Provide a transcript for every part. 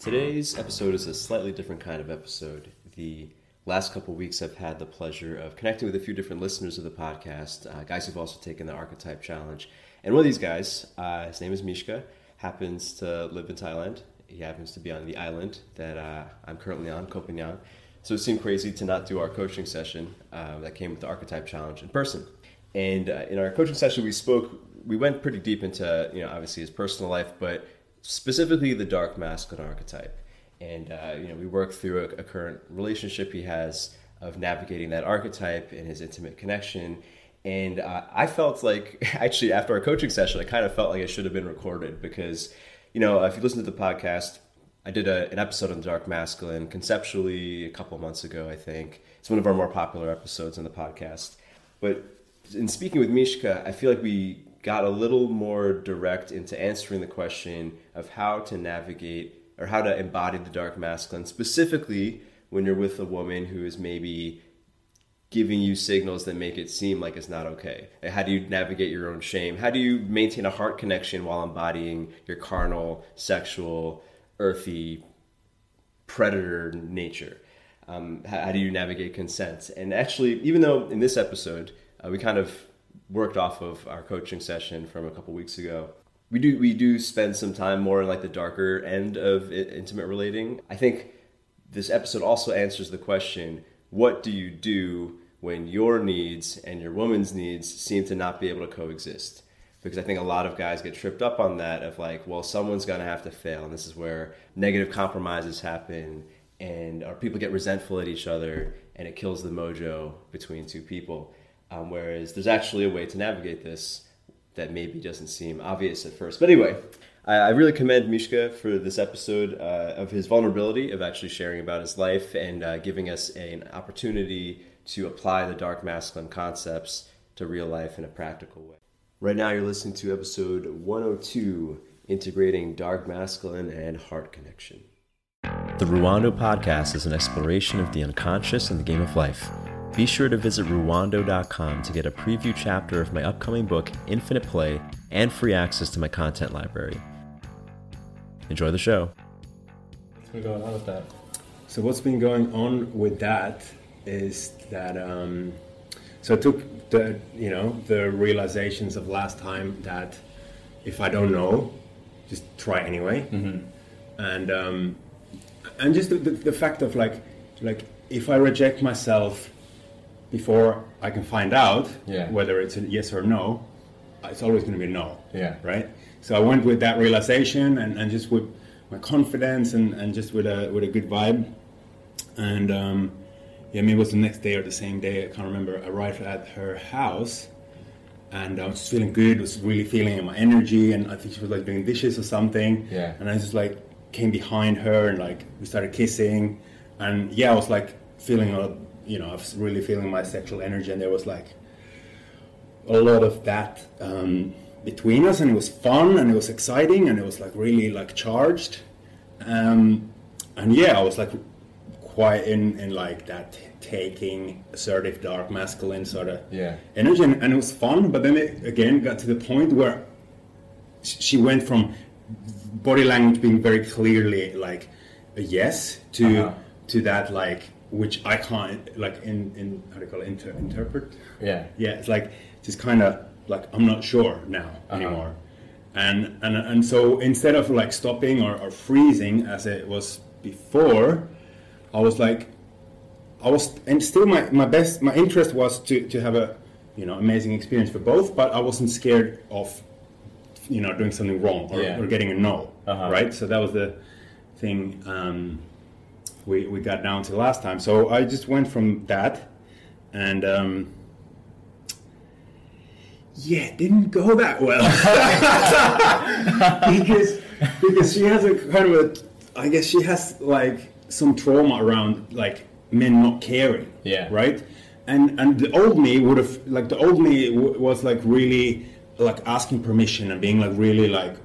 Today's episode is a slightly different kind of episode. The last couple weeks, I've had the pleasure of connecting with a few different listeners of the podcast, uh, guys who've also taken the Archetype Challenge. And one of these guys, uh, his name is Miiska, happens to live in Thailand. He happens to be on the island that uh, I'm currently on, Koh Phangan. So it seemed crazy to not do our coaching session uh, that came with the Archetype Challenge in person. And uh, in our coaching session, we spoke, we went pretty deep into, you know, obviously his personal life, but specifically the dark masculine archetype. And uh, you know, we work through a, a, current relationship he has of navigating that archetype and his intimate connection. And uh, I felt like actually after our coaching session, I kind of felt like it should have been recorded because, you know, if you listen to the podcast, I did a, an episode on the dark masculine conceptually a couple months ago. I think it's one of our more popular episodes on the podcast. But in speaking with Miiska, I feel like we got a little more direct into answering the question of how to navigate or how to embody the dark masculine, specifically when you're with a woman who is maybe giving you signals that make it seem like it's not okay. How do you navigate your own shame? How do you maintain a heart connection while embodying your carnal, sexual, earthy, predator nature? Um, how, how, do you navigate consent? And actually, even though in this episode uh, we kind of worked off of our coaching session from a couple weeks ago. We do we do spend some time more in like the darker end of intimate relating. I think this episode also answers the question: What do you do when your needs and your woman's needs seem to not be able to coexist? Because I think a lot of guys get tripped up on that of like, well, someone's gonna have to fail, and this is where negative compromises happen, and or people get resentful at each other, and it kills the mojo between two people. Um, whereas there's actually a way to navigate this that maybe doesn't seem obvious at first. But anyway, I, I really commend Miiska for this episode uh, of his vulnerability, of actually sharing about his life and uh, giving us a, an opportunity to apply the dark masculine concepts to real life in a practical way. Right now, you're listening to episode 102 Integrating Dark Masculine and Heart Connection. The Ruwando podcast is an exploration of the unconscious and the game of life. Be sure to visit ruwando.com to get a preview chapter of my upcoming book, Infinite Play, and free access to my content library. Enjoy the show. What's been going on with that? So, what's been going on with that is that, um, so I took the, you know, the realizations of last time that if I don't know, just try anyway. Mm-hmm. And, um, and just the, the, the fact of like, like, if I reject myself before I can find out yeah. whether it's a yes or no, it's always going to be no. Yeah. Right. So I went with that realization and, and just with my confidence and, and just with a with a good vibe. And um, yeah, maybe it was the next day or the same day. I can't remember. I arrived at her house, and I was feeling good. Was really feeling my energy, and I think she was like doing dishes or something. Yeah. And I just like came behind her and like we started kissing, and yeah, I was like feeling a you know, I was really feeling my sexual energy, and there was like a lot of that um, between us, and it was fun, and it was exciting, and it was like really like charged, um, and yeah, I was like quite in in like that taking assertive dark masculine sort of yeah. energy, and, and it was fun, but then it again got to the point where she went from body language being very clearly like a yes to uh-huh. to that like which I can't like in in how do you call it inter- interpret? Yeah, yeah. It's like just kind of like I'm not sure now uh-huh. anymore, and and and so instead of like stopping or, or freezing as it was before, I was like, I was and still my my best my interest was to to have a you know amazing experience for both, but I wasn't scared of you know doing something wrong or, yeah. or getting a no, uh-huh. right? So that was the thing. Um, we, we got down to last time. So I just went from that, and um, yeah, it didn't go that well because because she has a kind of a I guess she has like some trauma around like men not caring. Yeah. Right. And and the old me would have like the old me w- was like really like asking permission and being like really like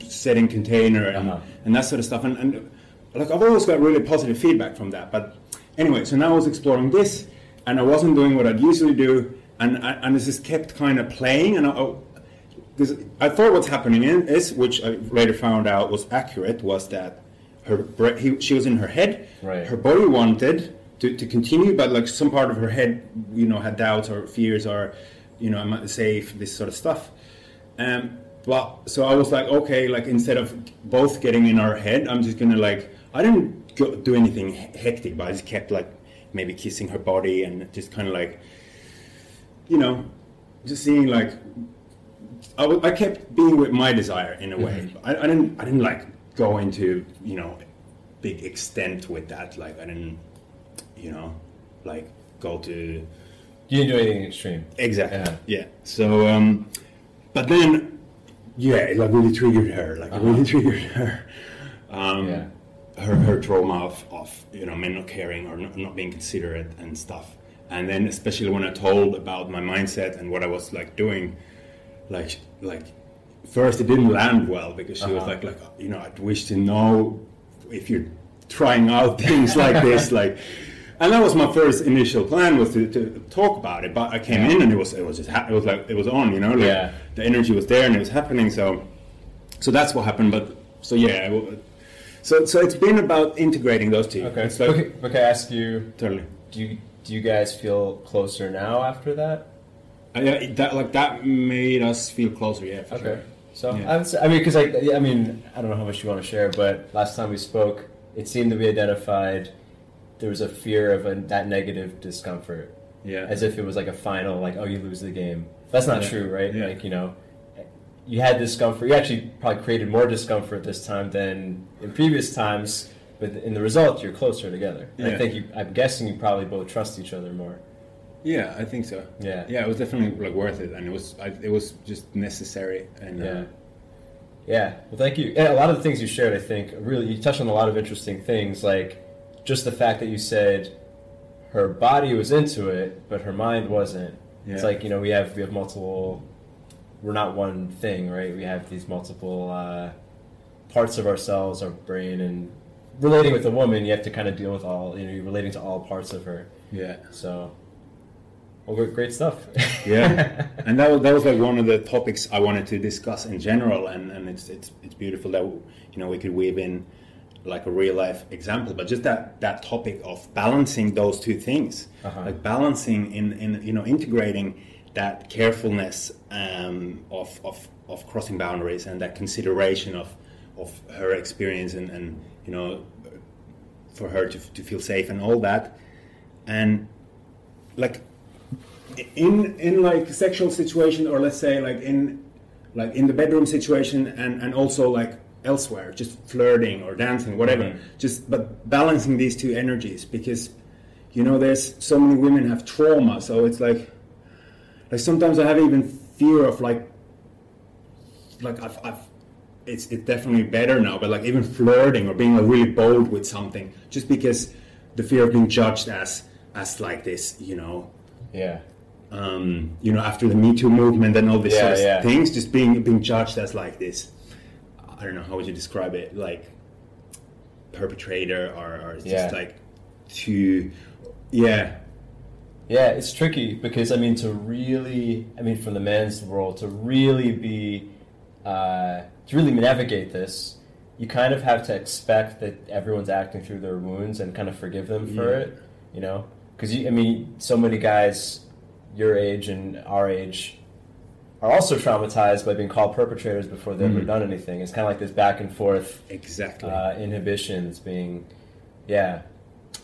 setting container and, uh-huh. and that sort of stuff and, and like I've always got really positive feedback from that. But anyway, so now I was exploring this, and I wasn't doing what I'd usually do, and and this just kept kind of playing, and I. because I thought what's happening is, which I later found out was accurate, was that her bre- he, she was in her head. Right. Her body wanted to, to continue, but like some part of her head, you know, had doubts or fears or, you know, am I safe? This sort of stuff. Um, but so I was like, okay, like instead of both getting in our head, I'm just gonna like I didn't go, do anything hectic, but I just kept like maybe kissing her body and just kind of like, you know, just seeing like I, w- I kept being with my desire in a way. I, I didn't I didn't like go into you know big extent with that. Like I didn't you know like go to You didn't do anything extreme. exactly Yeah. yeah. So um, but then yeah, it like really triggered her. Like it really triggered her. Um, Yeah. Her, her trauma of, of you know men not caring or not, not being considerate and stuff and then especially when I told about my mindset and what I was like doing like like first it didn't land well because she was Uh-huh. like like you know I'd wish to know if you're trying out things like this like and that was my first initial plan was to, to talk about it but I came in and it was it was just ha- it was like it was on you know like Yeah. the energy was there and it was happening so so that's what happened but so yeah I w- so so it's been about integrating those two Okay. it's like okay. But can I ask you, totally do you do you guys feel closer now after that? Uh, I, I- that like that made us feel closer yeah for Okay. sure. So Yeah. I, would I mean, because I, I mean, I don't know how much you want to share, but last time we spoke, it seemed to be identified there was a fear of a, that negative discomfort, yeah as if it was like a final, like oh, you lose the game. That's not Yeah. true, right? Yeah. Like you know, you had discomfort. You actually probably created more discomfort this time than in previous times. But in the result, you're closer together. And I think you, I'm guessing you probably both trust each other more. Yeah, I think so. Yeah. yeah, it was definitely like worth it, and it was I, it was just necessary. And uh, Yeah. Yeah. Well, thank you. And a lot of the things you shared, I think, really, you touched on a lot of interesting things, like just the fact that you said her body was into it, but her mind wasn't. It's like you know we have we have multiple. We're not one thing, right? We have these multiple uh, parts of ourselves, our brain, and relating with a woman, you have to kind of deal with all. You know, you're relating to all parts of her. yeah, So, well, great- stuff. yeah. and that was that was like one of the topics I wanted to discuss in general, and, and it's it's it's beautiful that you know we could weave in like a real life example, but just that that topic of balancing those two things, Uh-huh. like balancing in in you know integrating that carefulness um, of, of of crossing boundaries and that consideration of of her experience and, and you know for her to, to feel safe and all that and like in in like sexual situation or let's say like in like in the bedroom situation and and also like elsewhere just flirting or dancing whatever Mhm. just but balancing these two energies because you know there's so many women have trauma so it's like like sometimes i have even fear of like like i've, I've it's it's definitely better now but like even flirting or being like really bold with something just because the fear of being judged as as like this you know yeah. um, you know, after the Me Too movement and all these Yeah, sort of yeah. things, just being being judged as like this. I don't know how would you describe it, like perpetrator or, or just Yeah. like too, yeah, Yeah, it's tricky because I mean to really, I mean from the man's world to really be, uh, to really navigate this, you kind of have to expect that everyone's acting through their wounds and kind of forgive them for Yeah. it, you know? Because I mean, so many guys your age and our age are also traumatized by being called perpetrators before they've ever Mhm. done anything. It's kind of like this back and forth exactly. uh, inhibitions being, yeah.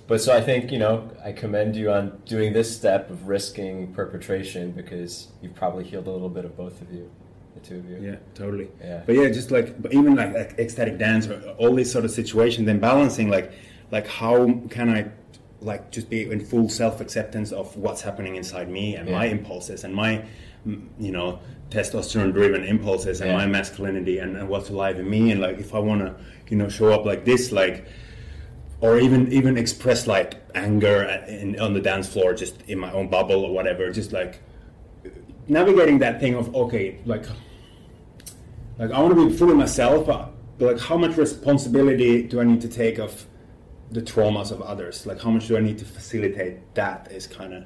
But so I think you know I commend you on doing this step of risking perpetration because you've probably healed a little bit of both of you, the two of you. yeah, totally. Yeah. But yeah, just like, but even like, like ecstatic dance or all these sort of situations, then balancing like, like how can I, like, just be in full self acceptance of what's happening inside me and my impulses and my, you know, testosterone driven impulses and Yeah. my masculinity and, and what's alive in me and like if I want to, you know, show up like this, like, or even even express like anger in, on the dance floor, just in my own bubble or whatever, just like navigating that thing of okay, like like I want to be fully myself, but, but like how much responsibility do I need to take of the traumas of others? Like how much do I need to facilitate that is kind of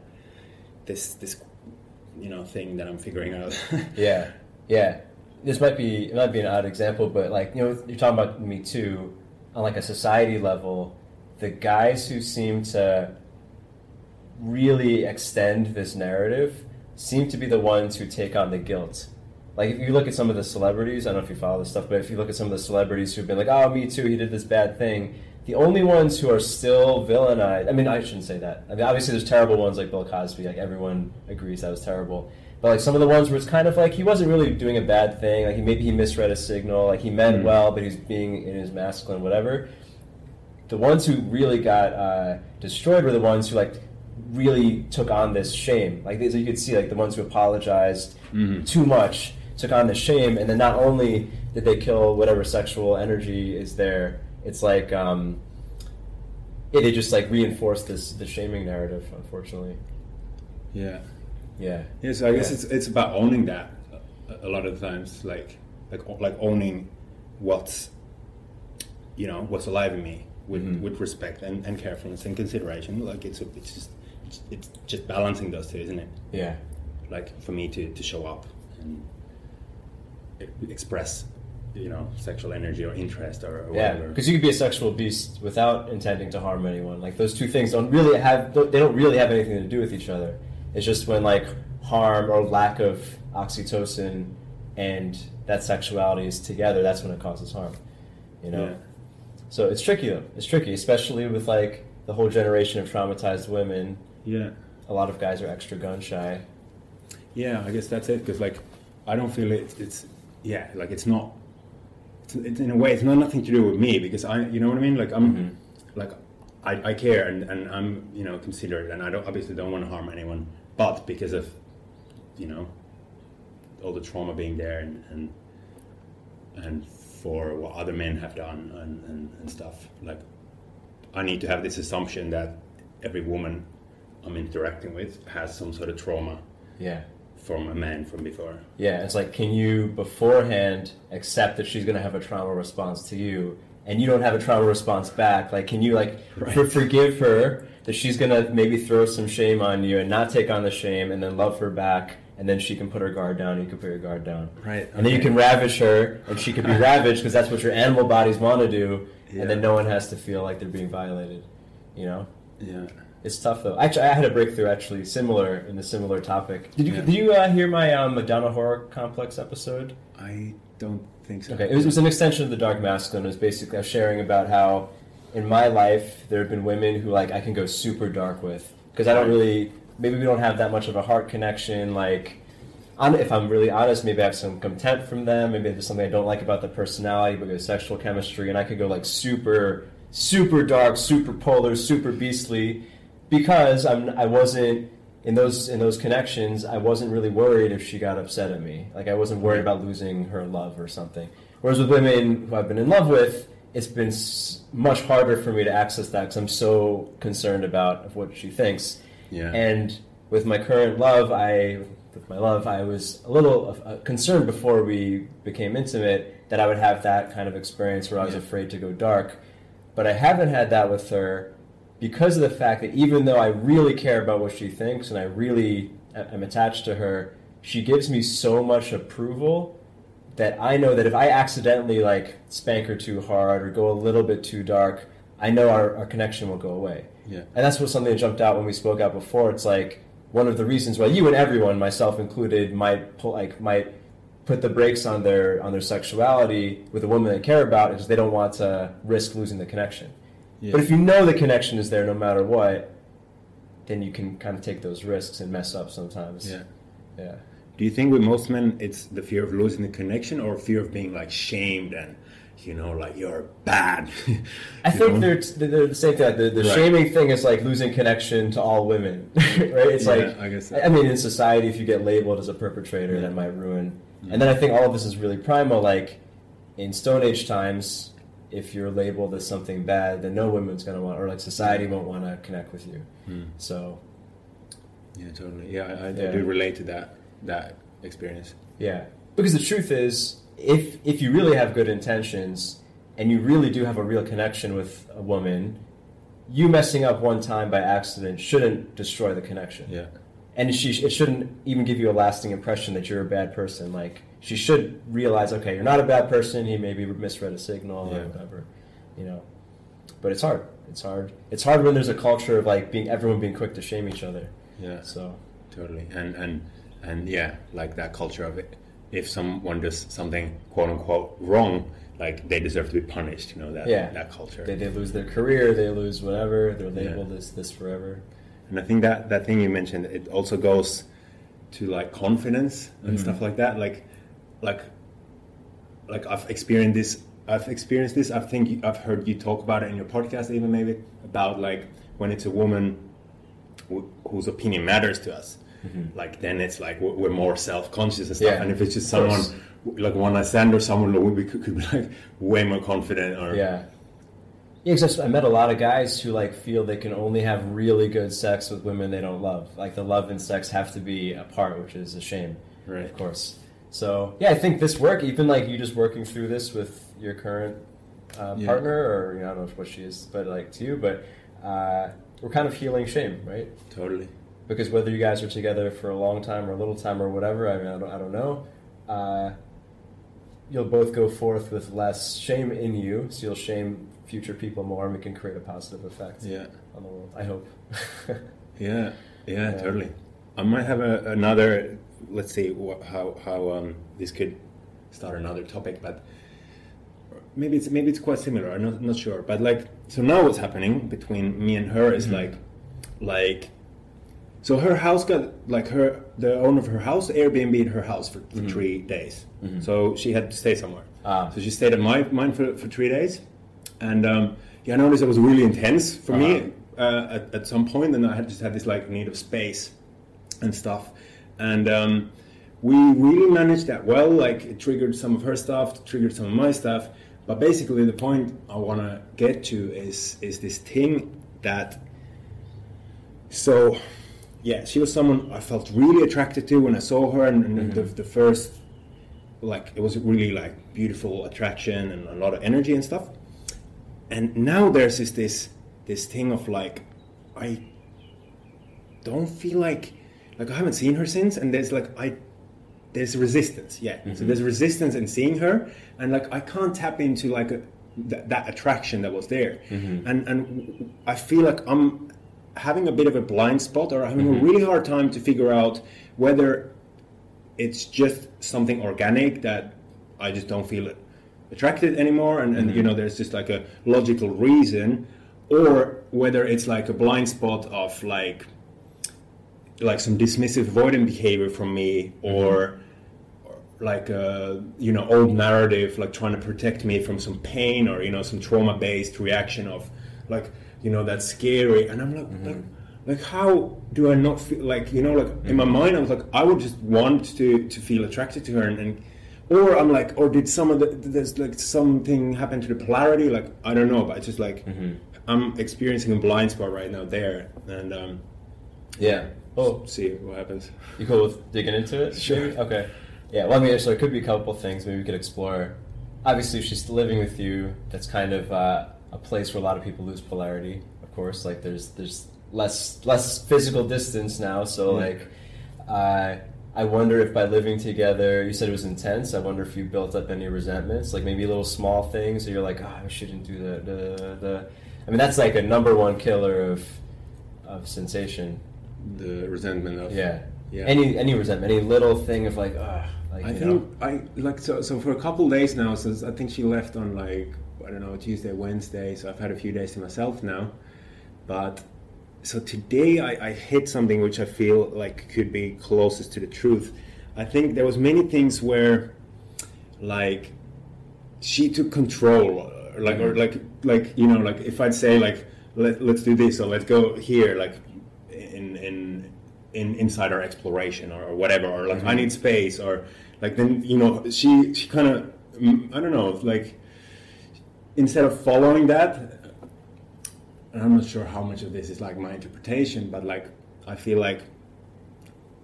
this this you know thing that I'm figuring out. Yeah, yeah. This might be it might be an odd example, but like you know, you're talking about Me Too. on like a society level, the guys who seem to really extend this narrative seem to be the ones who take on the guilt. Like if you look at some of the celebrities, I don't know if you follow this stuff, but if you look at some of the celebrities who've been like, "Oh, me too, he did this bad thing," the only ones who are still villainized. I mean, I shouldn't say that. I mean, obviously, there's terrible ones like Bill Cosby. Like everyone agrees that was terrible. But like some of the ones where it's kind of like he wasn't really doing a bad thing. Like he maybe he misread a signal. Like he meant Mm. well, but he's being in his masculine whatever. The ones who really got uh, destroyed were the ones who like really took on this shame. Like these- you could see like the ones who apologized Mhm. too much took on the shame, and then not only did they kill whatever sexual energy is there, it's like um, it, it just like reinforced this the shaming narrative. Unfortunately, Yeah. yeah, Yeah, so I guess it's it's about owning that a, a lot of times, like like like owning what's you know what's alive in me with Mhm. with respect and, and carefulness and consideration. Like it's a, it's just it's, it's just balancing those two, isn't it? yeah, Like for me to to show up and express you know sexual energy or interest or, or yeah. whatever. Because you could be a sexual beast without intending to harm anyone. Like those two things don't really have they don't really have anything to do with each other. It's just when like harm or lack of oxytocin and that sexuality is together, that's when it causes harm. You know. Yeah. So it's tricky though. It's tricky, especially with like the whole generation of traumatized women. yeah. A lot of guys are extra gun shy. Yeah, I guess that's it. Because like, I don't feel it's, it's yeah, like it's not. It's, it's in a way, it's not nothing to do with me because I, you know what I mean. Like I'm, Mhm. like I, I care and, and I'm you know considerate and I don't obviously don't want to harm anyone, but because of, you know, all the trauma being there and and, and for what other men have done and, and, and stuff like, I need to have this assumption that every woman I'm interacting with has some sort of trauma Yeah. from a man from before. Yeah, it's like, can you beforehand accept that she's going to have a trauma response to you, and you don't have a trauma response back? Like, can you like Right. for, forgive her that she's going to maybe throw some shame on you and not take on the shame, and then love her back, and then she can put her guard down, you can put your guard down, Right, And then you can ravish her, and she could be ravaged because that's what your animal bodies want to do, Yeah. and then no one has to feel like they're being violated. You know. Yeah. It's tough though. Actually, I had a breakthrough actually similar in a similar topic. Did you Yeah. did you uh, hear my um, Madonna Whore Complex episode? I don't think so. Okay, it was, it was an extension of the Dark Masculine. It was basically I was sharing about how in my life there have been women who like I can go super dark with because I don't really maybe we don't have that much of a heart connection. Like, if I'm really honest, maybe I have some contempt from them. Maybe there's something I don't like about the personality, but there's sexual chemistry, and I could go like super super dark, super polar, super beastly because I'm I wasn't in those in those connections. I wasn't really worried if she got upset at me. Like I wasn't worried about losing her love or something. Whereas with women who I've been in love with, it's been much harder for me to access that because I'm so concerned about what she thinks. Yeah. And with my current love, I with my love, I was a little uh, concerned before we became intimate that I would have that kind of experience where I was Yeah. afraid to go dark. But I haven't had that with her because of the fact that even though I really care about what she thinks and I really am attached to her, she gives me so much approval that I know that if I accidentally like spank her too hard or go a little bit too dark, I know our, our connection will go away. Yeah. And that's what something that jumped out when we spoke out before. It's like one of the reasons why you and everyone, myself included, might pull like might put the brakes on their on their sexuality with a woman they care about because they don't want to risk losing the connection. Yeah. But if you know the connection is there no matter what, then you can kind of take those risks and mess up sometimes. Yeah. Yeah. Do you think with most men it's the fear of losing the connection or fear of being like shamed and you know like you're bad? I think they're, they're the same thing. The, the Right. shaming thing is like losing connection to all women, right? It's Yeah, like I guess. I mean, in society, if you get labeled as a perpetrator, that might ruin. And then I think all of this is really primal. Like in Stone Age times, if you're labeled as something bad, then no woman's gonna want, or like society won't want to connect with you. Hmm. So Yeah, totally. Yeah, I, I do relate to that that experience. Yeah, because the truth is, if if you really have good intentions and you really do have a real connection with a woman, you messing up one time by accident shouldn't destroy the connection. Yeah. And she it shouldn't even give you a lasting impression that you're a bad person. Like she should realize, okay, you're not a bad person. He maybe misread a signal Yeah. or whatever. you know. But it's hard. It's hard. It's hard when there's a culture of like being everyone being quick to shame each other. Yeah. So Totally, and and and yeah, like that culture of it. If someone does something quote unquote wrong, like they deserve to be punished. You know that Yeah. that culture. they, they lose their career, they lose whatever. They're Yeah. labeled as this forever. And I think that that thing you mentioned, it also goes to like confidence and Mhm. stuff like that. Like, like, like I've experienced this. I've experienced this. I think I've heard you talk about it in your podcast, even maybe about like when it's a woman wh- whose opinion matters to us. Like then it's like we're we're more self-conscious and stuff. Mm-hmm. Yeah, and if it's just someone like one night stand or someone, we could, could be like way more confident. Or Yeah. Yeah, because I met a lot of guys who like feel they can only have really good sex with women they don't love. Like the love and sex have to be apart, which is a shame, Right. of course. So yeah, I think this work, even like you just working through this with your current uh, Yeah. partner, or you know, I don't know what she is, but like to you, but uh, we're kind of healing shame, right? totally. Because whether you guys are together for a long time or a little time or whatever, I mean, I don't, I don't know. Uh, you'll both go forth with less shame in you, so you'll shame future people more, and we can create a positive effect Yeah. on the world. I hope. Yeah, yeah, Yeah. totally. I might have a, another. Let's see wh- how how um, this could start another topic, but maybe it's maybe it's quite similar. I'm not not sure, but like so now what's happening between me and her is Mhm. like like so her house got like her the owner of her house Airbnb in her house for, for Mhm. three days, Mhm. so she had to stay somewhere. Ah. So she stayed at my mine for, for three days, and um, yeah, I noticed it was really intense for Uh-huh. me uh, at, at some point. point, and I had just had this like need of space and stuff, and um, we really managed that well. Like it triggered some of her stuff, triggered some of my stuff, but basically the point I want to get to is is this thing that so yeah, she was someone I felt really attracted to when I saw her, and, and the, mm-hmm. the first like it was really like beautiful attraction and a lot of energy and stuff. And now there's this this this thing of like I don't feel like like I haven't seen her since, and there's like I there's resistance, yeah. So mm-hmm. there's resistance in seeing her, and like I can't tap into like a, that, that attraction that was there, mm-hmm. and and I feel like I'm having a bit of a blind spot or having a mm-hmm. really hard time to figure out whether it's just something organic that I just don't feel attracted anymore, and, and you mm-hmm. know there's just like a logical reason, or whether it's like a blind spot of like like some dismissive avoidant behavior from me or, or like a you know old narrative like trying to protect me from some pain or you know some trauma based reaction of like you know that's scary and i'm like like, like how do i not feel like you know like in my mind i was like i would just want to to feel attracted to her and, and or i'm like or did some of the there's like something happen to the polarity like i don't know but it's just like i'm experiencing a blind spot right now there and um Yeah. Oh, see what happens. you cool with digging into it? Sure. maybe? Okay. Yeah. Well, I mean, so it could be a couple things. Maybe we could explore. Obviously, if she's living with you, that's kind of uh, a place where a lot of people lose polarity. Of course, like there's there's less less physical distance now. So Yeah. like, uh, I wonder if by living together, you said it was intense. I wonder if you built up any resentments, like maybe little small things, or you're like, oh, I shouldn't do the the the. I mean, that's like a number one killer of of sensation. The resentment of Yeah. Yeah. Any any resentment, any little thing of like, ah, like I you think know. I like so so for a couple days now. Since I think she left on like I don't know Tuesday, Wednesday. So I've had a few days to myself now. But so today I, I hit something which I feel like could be closest to the truth. I think there was many things where like she took control like or like like you know like if i'd say like Let, let's do this or let's go here like in in in inside our exploration or, or whatever or like i mm-hmm. need space or like then you know she she kind of mm, i don't know like instead of following that and i'm not sure how much of this is like my interpretation but like i feel like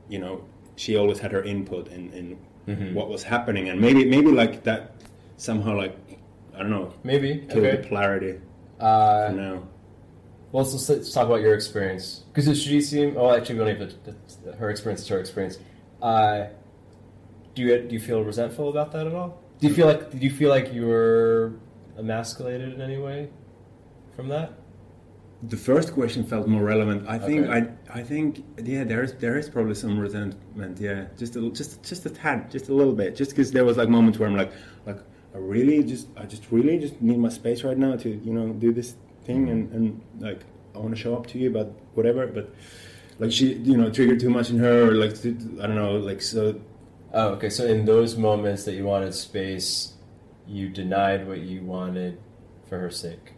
you know she always had her input in, in Mhm. what was happening and maybe maybe like that somehow like i don't know Maybe. killed Okay. the polarity Uh, for now well, let's, let's talk about your experience. Because she seem. Oh, actually, we don't even. Her experience is her experience. Uh, do you do you feel resentful about that at all? Do you feel like? Did you feel like you were emasculated in any way from that? The first question felt more relevant. I think Okay. I I think yeah there is there is probably some resentment. Yeah, just a, just just a tad, just a little bit. Just because there was like moments where I'm like like I really just I just really just need my space right now to you know do this thing and and like I want to show up to you about whatever. But like she you know triggered too much in her or like I don't know like so Oh, okay. So in those moments that you wanted space, you denied what you wanted for her sake.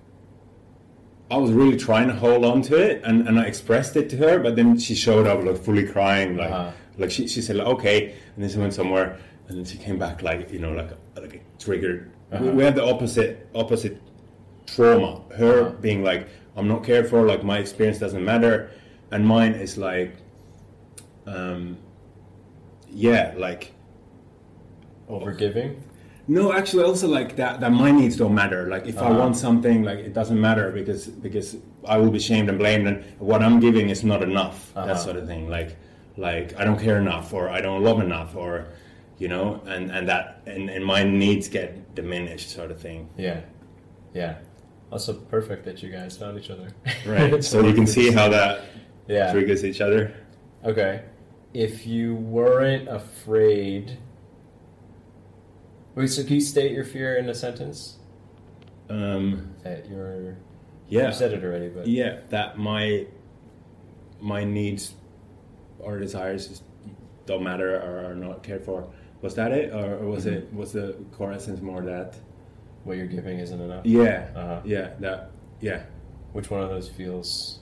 I was really trying to hold on to it, and, and I expressed it to her, but then she showed up like fully crying, like Uh-huh. like she, she said like okay, and then she went somewhere, and then she came back like you know like like a triggered. We, Uh-huh. we had the opposite opposite trauma. Her Uh-huh. being like I'm not cared for, like my experience doesn't matter, and mine is like, um, yeah, like Overgiving. No, actually, also like that. That my needs don't matter. Like if I Uh-huh. want something, like it doesn't matter because because I will be shamed and blamed, and what I'm giving is not enough. Uh-huh. That sort of thing. Like like I don't care enough, or I don't love enough, or you know, and and that and, and my needs get diminished, sort of thing. Yeah. Yeah. Also perfect that you guys found each other. Right. so you can see how that Yeah. triggers each other. Okay. If you weren't afraid. Wait, so can you state your fear in a sentence? Um, That you're. yeah. You said it already, but. yeah that my my needs or desires just don't matter or are not cared for was that it or was Mhm. it was the core essence more that What you're giving isn't enough. yeah Uh-huh. yeah that yeah Which one of those feels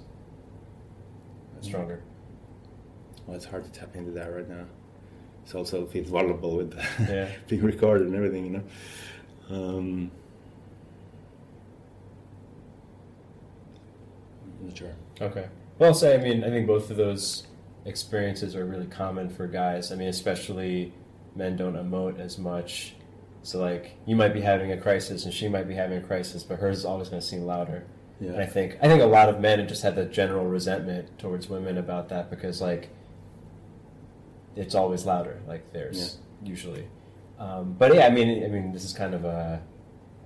stronger? well it's hard to tap into that right now it's also feels vulnerable with Yeah. being recorded and everything you know um I'm not sure Okay. Well, I'll say, I mean, I think both of those experiences are really common for guys. I mean, especially men don't emote as much. So, like, you might be having a crisis and she might be having a crisis, but hers is always going to seem louder. yeah And I think I think a lot of men just had the general resentment towards women about that because like it's always louder, like theirs usually. Um, but yeah, I mean, I mean, this is kind of a,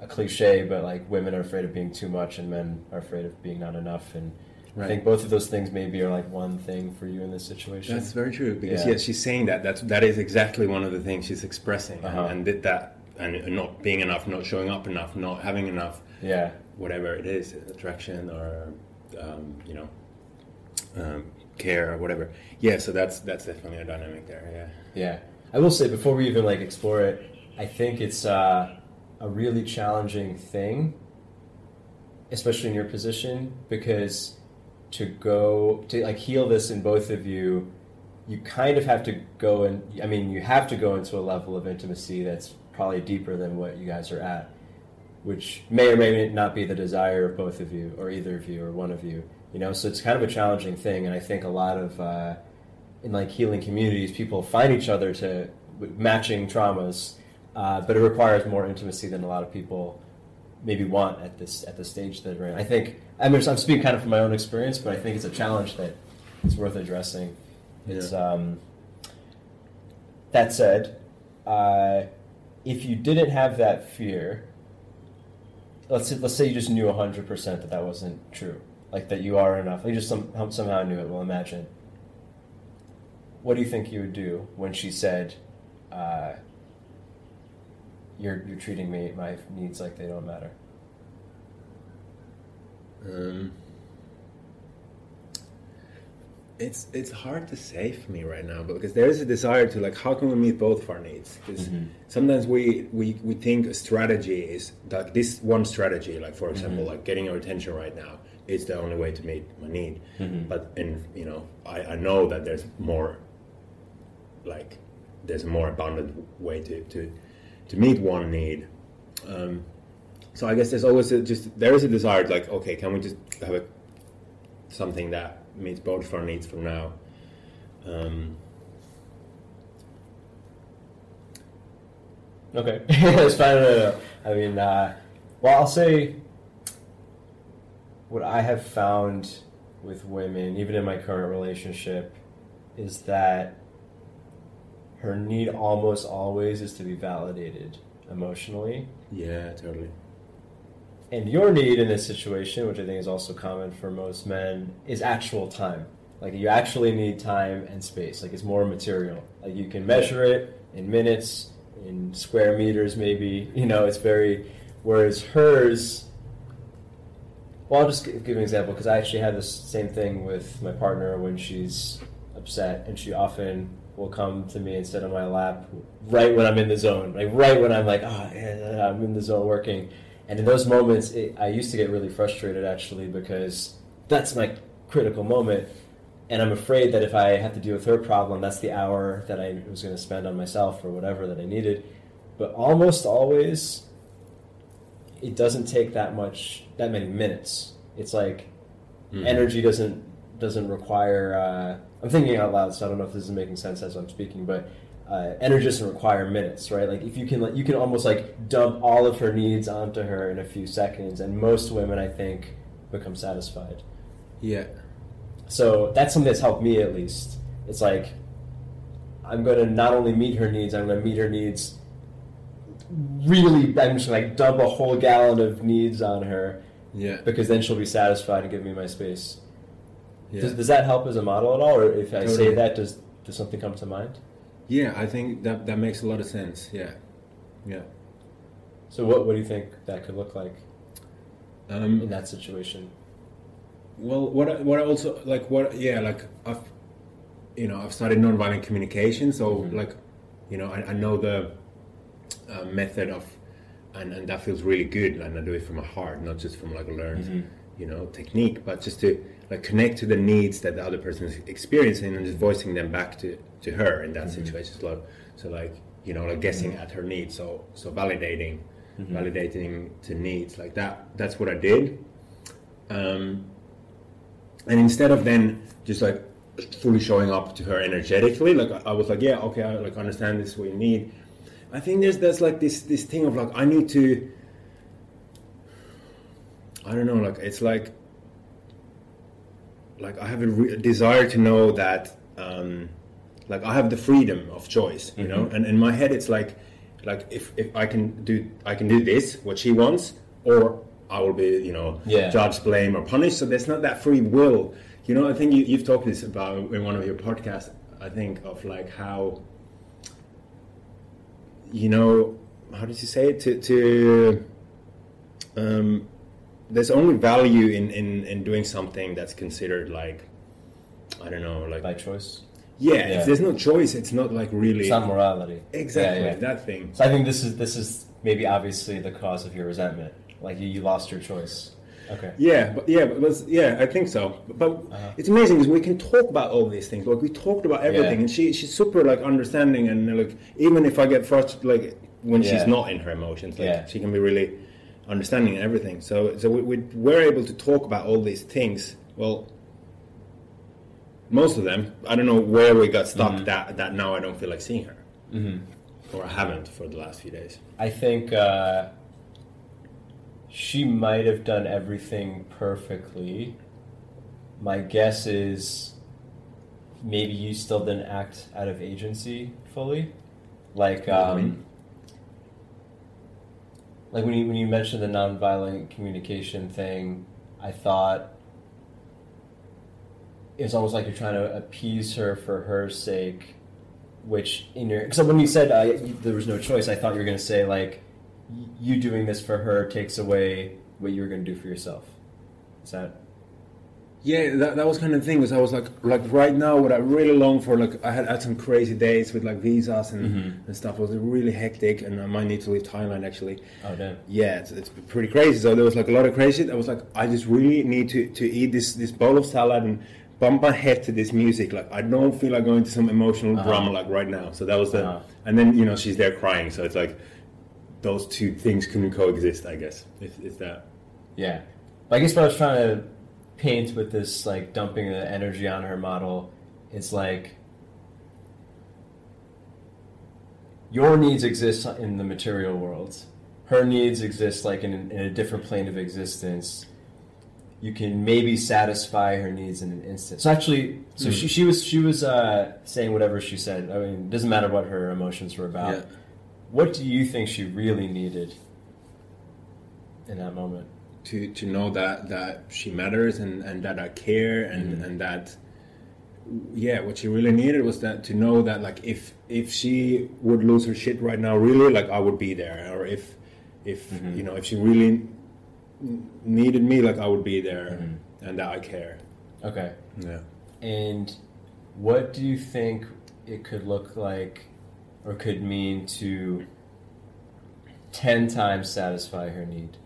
a cliche, but like women are afraid of being too much and men are afraid of being not enough. And I think both of those things maybe are like one thing for you in this situation. That's very true because Yeah. yeah. she's saying that. That's that is exactly one of the things she's expressing, Uh-huh. and, and did that, and not being enough, not showing up enough, not having enough, yeah, whatever it is, attraction or um, you know, um, care or whatever. Yeah, so that's that's definitely a dynamic there. Yeah. Yeah, I will say before we even like explore it, I think it's uh, a really challenging thing, especially in your position, because to go to like heal this in both of you, you kind of have to go and I mean you have to go into a level of intimacy that's probably deeper than what you guys are at, which may or may not be the desire of both of you or either of you or one of you. You know, so it's kind of a challenging thing, and I think a lot of uh, in like healing communities, people find each other to matching traumas, uh, but it requires more intimacy than a lot of people maybe want at this at the stage that we're in. I think I mean I'm speaking kind of from my own experience, but I think it's a challenge that it's worth addressing. It's Yeah. um, that said, uh, if you didn't have that fear, let's say, let's say you just knew hundred percent that that wasn't true, like that you are enough. You just some, somehow knew it. Well, imagine. What do you think you would do when she said, uh, "You're you're treating me my needs like they don't matter"? Um, it's it's hard to say for me right now, but because there is a desire to like, how can we meet both of our needs? Because Mhm. sometimes we, we we think a strategy is like this one strategy, like for example, Mhm. like getting your attention right now is the only way to meet my need. Mhm. But and you know, I, I know that there's more, like, there's a more abundant way to to to meet one need. Um, so I guess there's always a, just there is a desire like okay can we just have a, something that meets both of our needs from now um, Okay, it's fine. No, no, no. I mean, uh, well, I'll say what I have found with women, even in my current relationship, is that her need almost always is to be validated emotionally. yeah totally and your need in this situation, which I think is also common for most men, is actual time. Like you actually need time and space. Like it's more material. Like you can measure it in minutes, in square meters, maybe. You know, it's very. Whereas hers. Well, I'll just give an example because I actually had this same thing with my partner when she's upset, and she often will come to me and sit on my lap right when I'm in the zone, like right when I'm like, ah, oh, yeah, I'm in the zone working. And in those moments, it, I used to get really frustrated actually because that's my critical moment. And I'm afraid that if I have to deal with her problem, that's the hour that I was going to spend on myself or whatever that I needed. But almost always, it doesn't take that much, that many minutes. It's like mm-hmm. energy doesn't doesn't require. Uh, I'm thinking out loud, so I don't know if this is making sense as I'm speaking, but uh, energy doesn't require minutes, right? Like if you can, like, you can almost like dump all of her needs onto her in a few seconds, and most women, I think, become satisfied. Yeah. So that's something that's helped me at least. It's like I'm going to not only meet her needs, I'm going to meet her needs. Really, I'm just like dump a whole gallon of needs on her. Yeah. Because then she'll be satisfied and give me my space. Yeah. Does, does that help as a model at all, or if I totally. say that, does does something come to mind? Yeah, I think that that makes a lot of sense. Yeah, yeah. So what what do you think that could look like um, in that situation? Well, what I, what I also like what yeah like I've you know I've studied nonviolent communication, so mm-hmm. like you know I, I know the uh, method of and and that feels really good, and I do it from my heart, not just from like a learned mm-hmm. you know technique, but just to like connect to the needs that the other person is experiencing and just voicing them back to, to her in that mm-hmm. situation. So, so like you know, like guessing mm-hmm. at her needs. So so validating, mm-hmm. validating to needs like that. That's what I did. Um, and instead of then just like fully showing up to her energetically, like I was like, yeah, okay, I like understand this is what you need. I think there's there's like this this thing of like I need to. I don't know, like it's like like I have a, re- desire to know that um, like I have the freedom of choice, you mm-hmm. know. And in my head, it's like like if, if I can do I can do this what she wants, or I will be you know yeah. judged, blamed, or punished. So there's not that free will. You know, I think you, you've talked this about in one of your podcasts. I think of like how you know how did you say it to to um, there's only value in, in, in doing something that's considered like I don't know, like by choice. Yeah, yeah. if there's no choice, it's not like really not morality. Exactly yeah, yeah. that thing. So I think this is this is maybe obviously the cause of your resentment. Like you, you lost your choice. Okay. Yeah, but yeah, but yeah, I think so. But uh-huh. it's amazing because we can talk about all these things. Like we talked about everything, and she she's super like understanding and like even if I get frustrated, like when she's not in her emotions, like she can be really understanding and everything. So, so we, we were able to talk about all these things. Well, most of them. I don't know where we got stuck. Mm-hmm. That that now I don't feel like seeing her, mm-hmm. or I haven't for the last few days. I think uh, she might have done everything perfectly. My guess is maybe you still didn't act out of agency fully, like. Um, like when you when you mentioned the nonviolent communication thing, I thought it's almost like you're trying to appease her for her sake, which in your because when you said uh, there was no choice, I thought you were going to say like you doing this for her takes away what you were going to do for yourself. Is that yeah, that, that was kind of the thing. Was I was like, like right now, what I really long for, like I had had some crazy days with like visas and, mm-hmm. and stuff. It was really hectic, and I might need to leave Thailand actually. Oh damn. Yeah, it's, it's pretty crazy. So there was like a lot of crazy. I was like, I just really need to, to eat this this bowl of salad and bump my head to this music. Like I don't feel like going to some emotional uh-huh. drama like right now. So that was the, uh-huh. and then you know she's there crying. So it's like those two things couldn't coexist. I guess If, is that. Yeah, I guess what I was trying to paint with this like dumping the energy on her model is like your needs exist in the material world her needs exist like in, in a different plane of existence you can maybe satisfy her needs in an instant so actually so mm. she, she was she was uh, saying whatever she said i mean it doesn't matter what her emotions were about yeah. What do you think she really needed in that moment to to know that that she matters and and that I care and Mm-hmm. and that yeah what she really needed was that to know that like if if she would lose her shit right now really like I would be there or if if Mm-hmm. you know if she really needed me like I would be there Mm-hmm. and that I care Okay. yeah And what do you think it could look like or could mean to 10 times satisfy her need?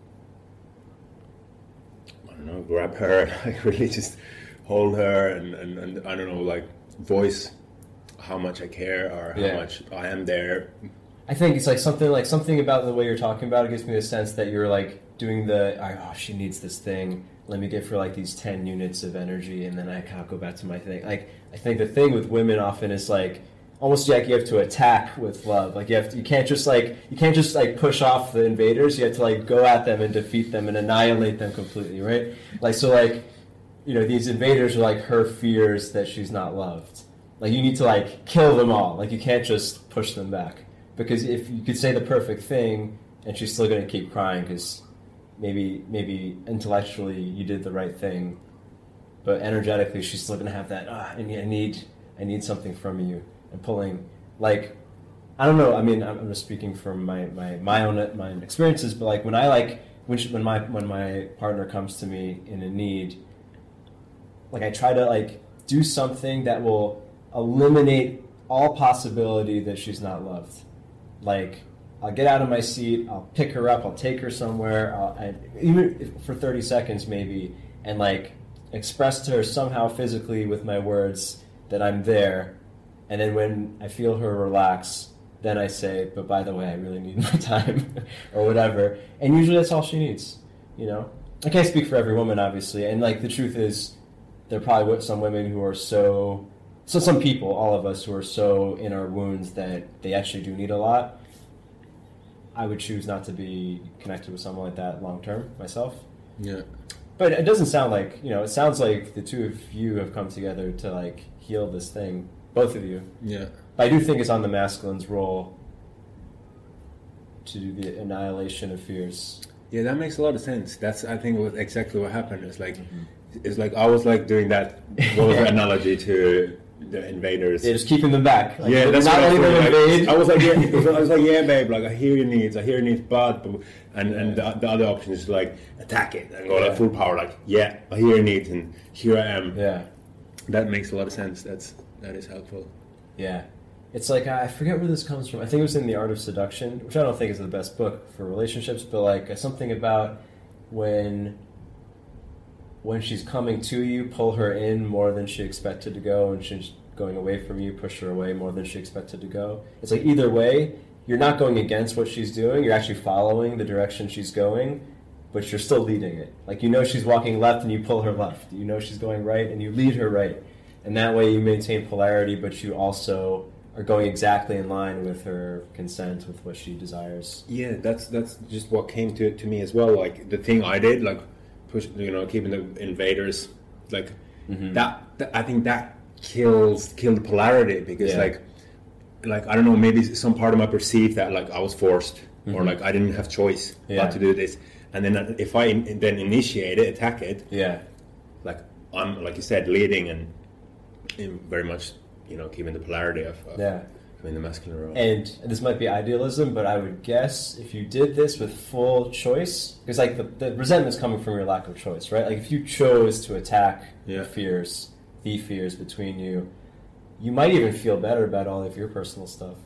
I don't know, grab her like really just hold her and, and, and I don't know, like voice how much I care or how Yeah. much I am there. I think it's like something like something about the way you're talking about it gives me the sense that you're like doing the oh she needs this thing let me give her like these 10 units of energy and then I kind of go back to my thing like I think the thing with women often is like almost like you have to attack with love. Like you have to, you can't just like you can't just like push off the invaders. You have to like go at them and defeat them and annihilate them completely right? Like so like you know these invaders are like her fears that she's not loved. Like you need to like kill them all. Like you can't just push them back. Because if you could say the perfect thing and she's still going to keep crying because maybe maybe intellectually you did the right thing but energetically she's still going to have that ah, I need, I need I need something from you and pulling like I don't know I mean I'm just speaking from my my my own my own experiences but like when I like when she, when my when my partner comes to me in a need like I try to like do something that will eliminate all possibility that she's not loved. Like I'll get out of my seat, I'll pick her up, I'll take her somewhere, I, even for thirty seconds maybe, and like express to her somehow physically with my words that I'm there, and then when I feel her relax, then I say, "But by the way, I really need my time," or whatever. And usually that's all she needs. You know, I can't speak for every woman, obviously, and like the truth is, there are probably some women who are so so some people all of us who are so in our wounds that they actually do need a lot i would choose not to be connected with someone like that long term myself Yeah. but it doesn't sound like you know it sounds like the two of you have come together to like heal this thing both of you Yeah. but i do think it's on the masculine's role to do the annihilation of fears Yeah, that makes a lot of sense. That's I think what exactly what happened. It's like Mm-hmm. it's like I was like doing that what was the analogy to the invaders. yeah, just keeping them back like, yeah, that's not letting was them invade I, I was like, yeah, I was like, yeah, babe, like I hear your needs, I hear your needs, but, but and and the, the other option is like attack it and go Yeah. like full power, like yeah, I hear your needs and here I am. yeah That makes a lot of sense. That's that is helpful. Yeah. It's like I forget where this comes from. I think it was in The Art of Seduction, which I don't think is the best book for relationships, but like uh, something about when when she's coming to you, pull her in more than she expected to go, and she's going away from you, push her away more than she expected to go. It's like either way, you're not going against what she's doing, you're actually following the direction she's going, but you're still leading it. Like you know she's walking left and you pull her left. You know she's going right and you lead her right. And that way you maintain polarity, but you also are going exactly in line with her consent, with what she desires. Yeah, that's that's just what came to to me as well. Like the thing I did, like push, you know, keeping the invaders, like Mm-hmm. that, that. I think that kills killed polarity because Yeah. like like I don't know, maybe some part of my perceived that like I was forced or like I didn't have choice Mm-hmm. Yeah. not to do this, and then if I in, then initiate it, attack it, Yeah. like I'm like you said, leading and, and very much you know keeping the polarity of, of Yeah. in the masculine role. And this might be idealism, but I would guess if you did this with full choice, because like the, the resentment's coming from your lack of choice, right? Like if you chose to attack Yeah. the fears, the fears between you, you might even feel better about all of your personal stuff.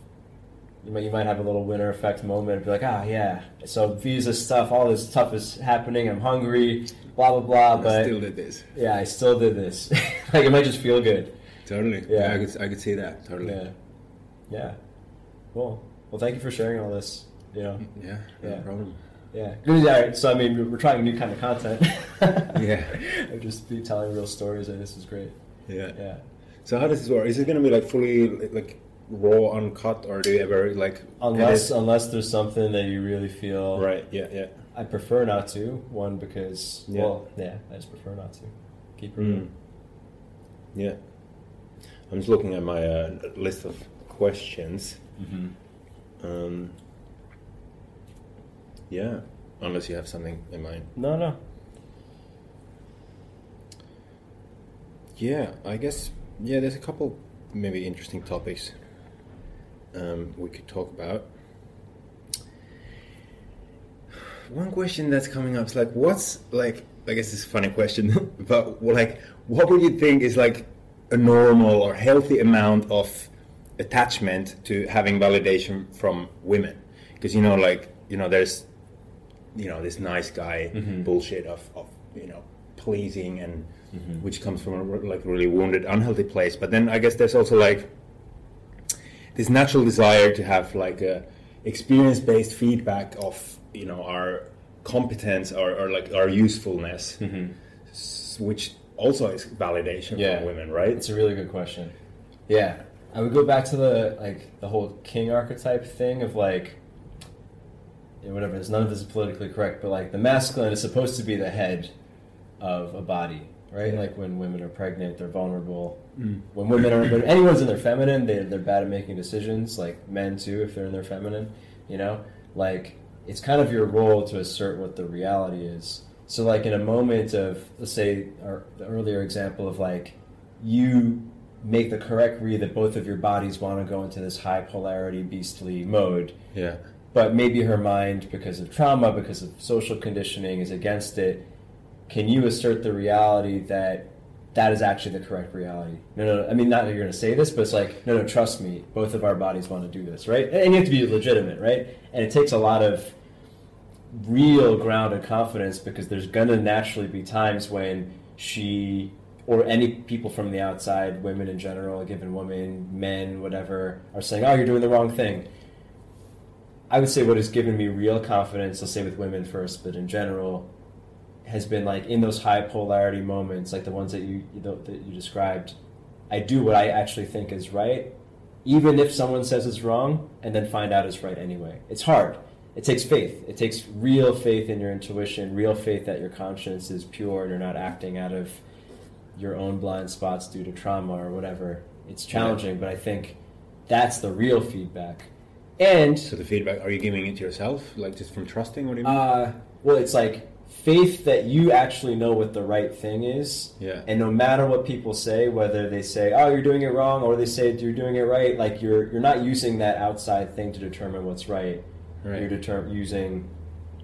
You might you might have a little winner effect moment and be like, ah, yeah. So visa stuff, all this stuff is happening. I'm hungry, blah blah blah. I But still did this. yeah, I still did this. like it might just feel good. Totally. Yeah. Yeah, I could I could see that. Totally. Yeah. Yeah. Cool. Well, thank you for sharing all this. You know. Yeah, no Yeah. problem. Yeah. Right. So I mean, we're- trying a new kind of content. Yeah. Of just be telling real stories, and this is great. Yeah. Yeah. So how does this work? Is it gonna be like fully like raw, uncut, or do you ever like Unless edit? unless there's something that you really feel. right? Yeah, yeah. I prefer not to. One because Yeah. well, yeah, I just prefer not to. Keep it. Mm. Yeah. I'm just looking at my uh, list of questions. Mm-hmm. Um, yeah, unless you have something in mind. No, no. Yeah, I guess. Yeah, there's a couple maybe interesting topics um, we could talk about. One question that's coming up is like, what's like? I guess it's a funny question, but like, what would you think is like a normal or healthy amount of attachment to having validation from women? Because you know, like, you know, there's, you know, this nice guy Mhm. bullshit of, of you know pleasing and Mhm. which comes from a like really wounded, unhealthy place. But then I guess there's also like this natural desire to have like a experience-based feedback of you know our competence or, or like our usefulness, Mhm. which also is validation Yeah. from women, right? It's a really good question. Yeah, I would go back to the like the whole king archetype thing of like yeah, whatever. There's none of this is politically correct, but like the masculine is supposed to be the head of a body, right? Like when women are pregnant, they're vulnerable. Mm. When women are when anyone's in their feminine, they they're bad at making decisions. Like men too, if they're in their feminine, you know, like it's kind of your role to assert what the reality is. So like in a moment of let's say our the earlier example of like you make the correct read that both of your bodies want to go into this high polarity beastly mode. Yeah, but maybe her mind because of trauma because of social conditioning is against it. Can you assert the reality that that is actually the correct reality? No no, no i mean not that you're going to say this but it's like no no trust me both of our bodies want to do this right? And you have to be legitimate right? And it takes a lot of real grounded confidence because there's to naturally be times when she or any people from the outside women in general a given woman men whatever are saying oh you're doing the wrong thing I would say what has given me real confidence, let's say with women first, but in general, has been like in those high polarity moments, like the ones that you that you described. I do what I actually think is right, even if someone says it's wrong, and then find out it's right anyway. It's hard. It takes faith. It takes real faith in your intuition, real faith that your conscience is pure and you're not acting out of your own blind spots due to trauma or whatever. It's challenging, but I think that's the real feedback. And So the feedback, are you giving it to yourself, like just from trusting? What do you mean? uh, well, it's like faith that you actually know what the right thing is. Yeah. And no matter what people say, whether they say, "Oh, you're doing it wrong," or they say you're doing it right, like you're you're not using that outside thing to determine what's right. Right. You're determ- using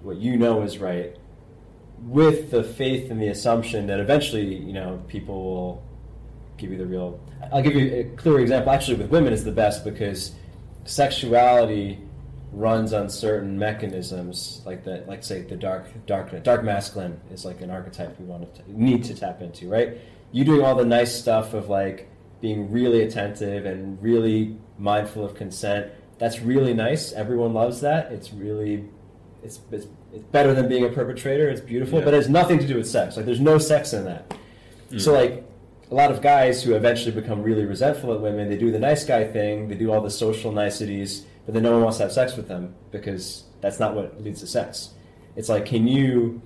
what you know is right, with the faith and the assumption that eventually, you know, people will give you the real. I'll give you a clear example. Actually, with women is the best because sexuality runs on certain mechanisms like that like say the dark dark dark masculine is like an archetype we want to need to tap into right you doing all the nice stuff of like being really attentive and really mindful of consent that's really nice everyone loves that it's really it's it's, it's better than being a perpetrator it's beautiful Yeah. but it has nothing to do with sex like there's no sex in that mm. so like a lot of guys who eventually become really resentful at women, they do the nice guy thing, they do all the social niceties, but then no one wants to have sex with them because that's not what leads to sex. It's like, can you?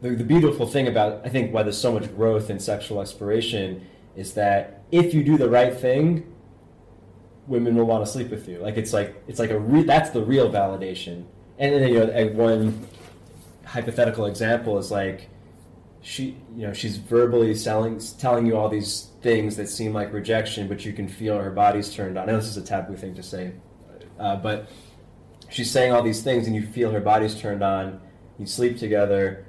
The, the beautiful thing about I think why there's so much growth in sexual exploration is that if you do the right thing, women will want to sleep with you. Like it's like it's like a re- that's the real validation. And then you know, one hypothetical example is like she you know she's verbally selling telling you all these things that seem like rejection but you can feel her body's turned on i know this is a taboo thing to say uh, but she's saying all these things and you feel her body's turned on you sleep together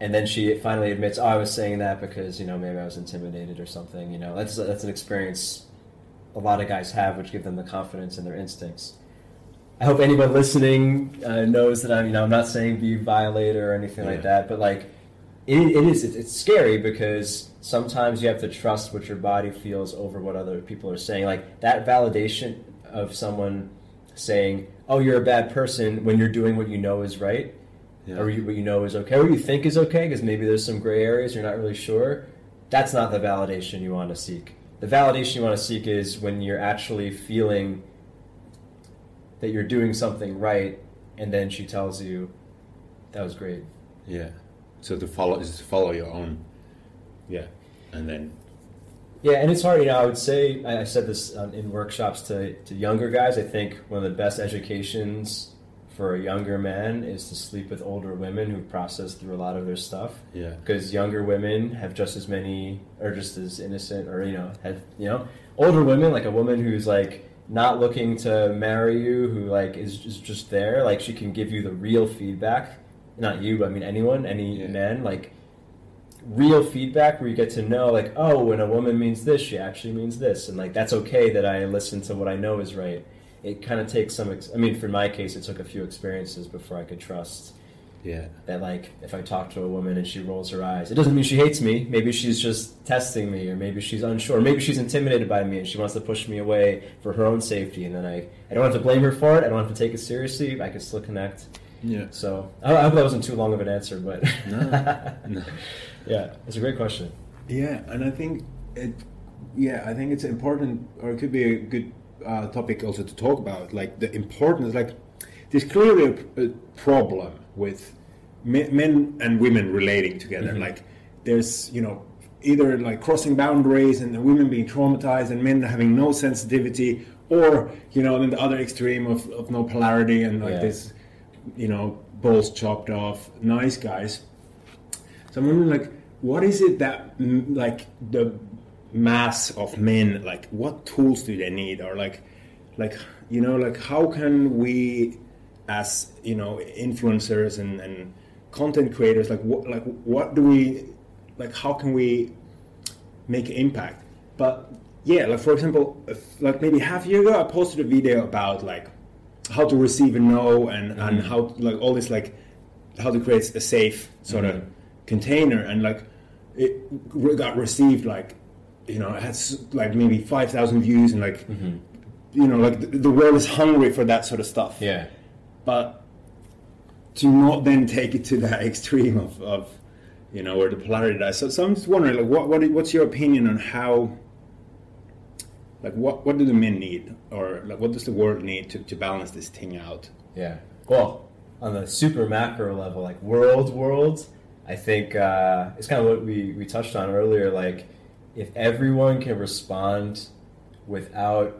and then she finally admits oh i was saying that because you know maybe i was intimidated or something you know that's that's an experience a lot of guys have which give them the confidence in their instincts. I hope anyone listening uh, knows that i'm you know i'm not saying be violator or anything like that but like it, it is it's, it's scary because sometimes you have to trust what your body feels over what other people are saying. Like that validation of someone saying oh you're a bad person when you're doing what you know is right Yeah. or you, what you know is okay or you think is okay because maybe there's some gray areas you're not really sure that's not the validation you want to seek the validation you want to seek is when you're actually feeling that you're doing something right and then she tells you that was great Yeah. So to follow, just to follow your own. Yeah. And then. Yeah, and it's hard. You know, I would say I I said this um, in workshops to, to younger guys. I think one of the best educations for a younger man is to sleep with older women who've processed through a lot of their stuff. Yeah. Because younger women have just as many, or just as innocent, or you know, have you know, older women like a woman who's like not looking to marry you, who like is is just there, like she can give you the real feedback. Not you, but I mean anyone, any Yeah. man, like real feedback where you get to know like oh when a woman means this she actually means this and like that's okay that i listen to what i know is right it kind of takes some ex- i mean for my case it took a few experiences before i could trust Yeah. that like if i talk to a woman and she rolls her eyes it doesn't mean she hates me maybe she's just testing me or maybe she's unsure or maybe she's intimidated by me and she wants to push me away for her own safety and then i i don't have to blame her for it i don't have to take it seriously i can still connect Yeah. so i, I hope that wasn't too long of an answer but No, no. yeah it's a great question Yeah, and I think it. Yeah, I think it's important, or it could be a good uh, topic also to talk about, like the importance. Like, there's clearly a, a problem with men, men and women relating together. Mhm. Like, there's you know either like crossing boundaries and the women being traumatized and men having no sensitivity, or you know then the other extreme of, of no polarity and like Yeah. this, you know, balls chopped off, nice guys. So I'm wondering, like, what is it that, like, the mass of men, like, what tools do they need, or like, like, you know, like, how can we, as you know, influencers and, and content creators, like, what, like, what do we, like, how can we make an impact? But yeah, like for example, like maybe half a year ago, I posted a video about like how to receive a no and and Mhm. how like all this like how to create a safe sort Mhm. of container and like it got received like you know it has like maybe 5000 views and like Mhm. you know like the, the world is hungry for that sort of stuff yeah but to not then take it to that extreme of, of you know where the polarity dies so, so i'm just wondering like what, what what's your opinion on how like what what do the men need or like what does the world need to, to balance this thing out Yeah. Well, on the super macro level, like world, world, I think uh, it's kind of what we, we touched on earlier. Like, if everyone can respond without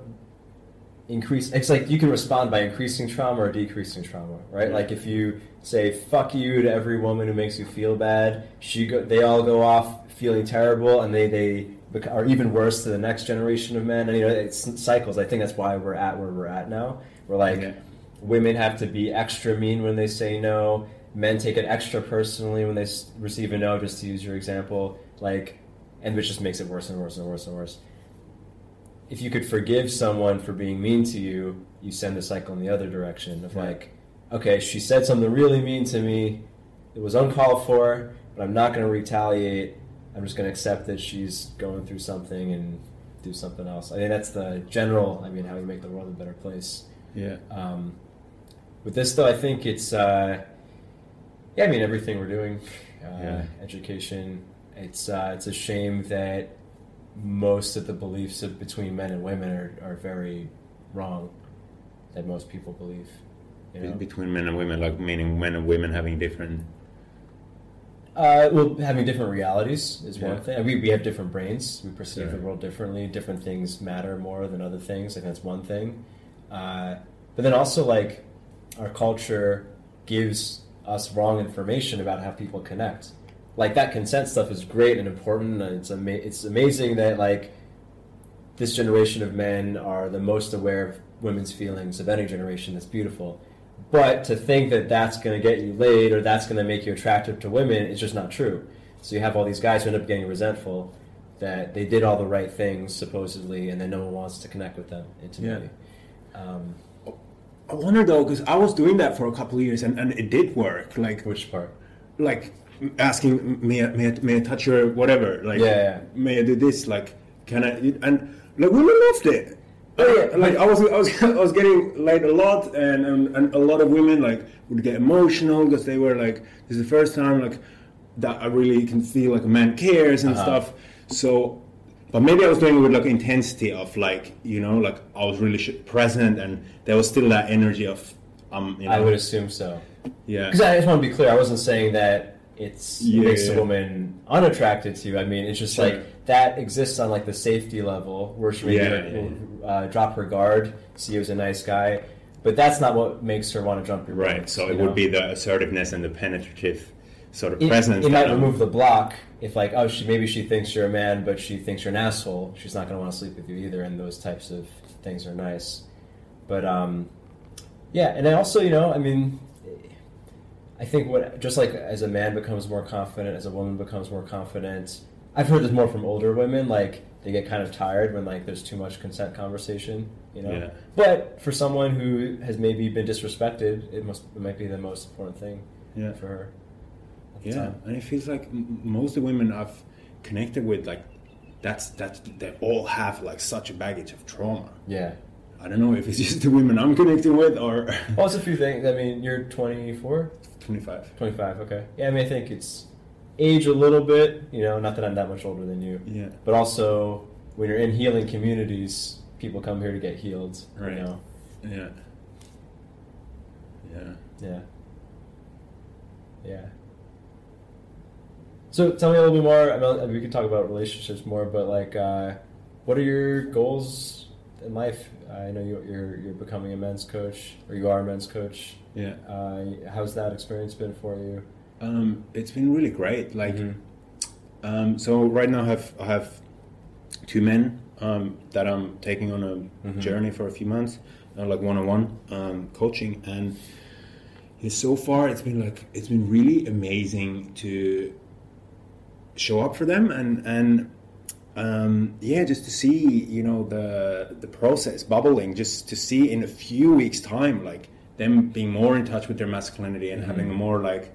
increase, it's like you can respond by increasing trauma or decreasing trauma, right? Yeah. Like if you say "fuck you" to every woman who makes you feel bad, she go, they all go off feeling terrible, and they they are even worse to the next generation of men. And you know, it's cycles. I think that's why we're at where we're at now. We're like women have to be extra mean when they say no. Men take it extra personally when they receive a no. Just to use your example, like, and which just makes it worse and worse and worse and worse. If you could forgive someone for being mean to you, you send the cycle in the other direction of Right. like, okay, she said something really mean to me. It was uncalled for, but I'm not going to retaliate. I'm just going to accept that she's going through something and do something else. I think that's the general. I mean, how you make the world a better place. yeah Um, with this, though, I think it's uh, yeah. I mean, everything we're doing, uh, Yeah. education. It's uh, it's a shame that most of the beliefs of, between men and women are, are very wrong. That most people believe. You know? Between men and women like meaning men and women having different Uh, well, having different realities is one Yeah. thing. We, we have different brains. We perceive Sure. the world differently. Different things matter more than other things. I think that's one thing. Uh, but then also, like, our culture gives us wrong information about how people connect. Like, that consent stuff is great and important. And it's, ama- it's amazing that, like, this generation of men are the most aware of women's feelings of any generation. That's beautiful. But to think that that's going to get you laid or that's going to make you attractive to women is just not true. So you have all these guys who end up getting resentful that they did all the right things supposedly, and then no one wants to connect with them intimately. Um, I wonder though, because I was doing that for a couple of years and, and it did work. Like, which part? like asking may I, may I, may I touch your whatever? Like, Yeah, yeah. may I do this? Like, can I? And like women loved it. Oh, yeah. Like I was, I was, I was getting laid a lot, and, and and a lot of women like would get emotional because they were like, "This is the first time like that I really can feel like a man cares and Uh-huh. stuff." So, but maybe I was doing it with like intensity of like you know like I was really sh- present, and there was still that energy of um. You know, I would assume so. yeah. Because I just want to be clear, I wasn't saying that it's Yeah, makes yeah. a woman unattracted to you. I mean, it's just Sure. like that exists on like the safety level where she maybe Yeah, uh, drop her guard, see you as a nice guy. but that's not what makes her want to jump your Right. brakes, So you it know? would be the assertiveness and the penetrative sort of it, presence. it might I'm- remove the block if like oh she maybe she thinks you're a man but she thinks you're an asshole she's not going to want to sleep with you either and those types of things are nice but um yeah and then also you know i mean i think what just like as a man becomes more confident as a woman becomes more confident i've heard this more from older women like they get kind of tired when like there's too much consent conversation you know Yeah. but for someone who has maybe been disrespected it must it might be the most important thing Yeah. for her Yeah, time. and it feels like m- most of the women I've connected with, like that's that's they all have like such a baggage of trauma. yeah I don't know if it's just the women I'm connecting with or Well, it's a few things. I mean, you're 24, 25. 25, okay. Yeah, I mean, I think it's age a little bit, you know, not that I'm that much older than you, Yeah, but also when you're in healing communities, people come here to get healed, Right. you know. yeah, yeah. Yeah. Yeah. So tell me a little bit more. I mean, we could talk about relationships more, but like, uh, what are your goals in life? I know you- you're you're becoming a men's coach, or you are a men's coach. Yeah, Uh, how's that experience been for you? um, it's been really great. Like, Mhm. um, so right now I have I have two men um, that I'm taking on a Mhm. journey for a few months, uh, like one on one coaching, and so far it's been like it's been really amazing to show up for them and and um, yeah, just to see you know the the process bubbling, just to see in a few weeks' time, like them being more in touch with their masculinity and having a more like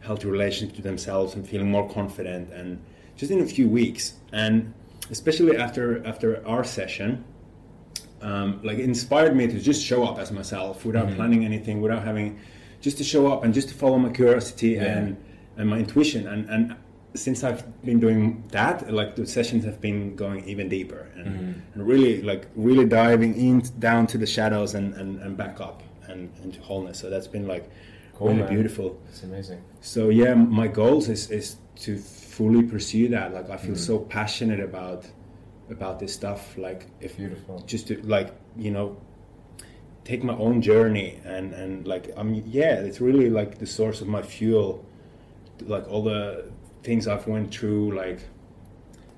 healthy relationship to themselves and feeling more confident and just in a few weeks. And especially after after our session um, like it inspired me to just show up as myself without planning anything without having just to show up and just to follow my curiosity Yeah. and and my intuition. And and since I've been doing that like the sessions have been going even deeper and, and really like really diving in down to the shadows and and, and back up and into wholeness so that's been like Cool, really man. beautiful It's amazing. so yeah, my goals is is to fully pursue that. Like I feel Mm-hmm. so passionate about about this stuff. Like if Beautiful. just to like you know take my own journey and and like I'm yeah, it's really like the source of my fuel. Like all the things I've went through, like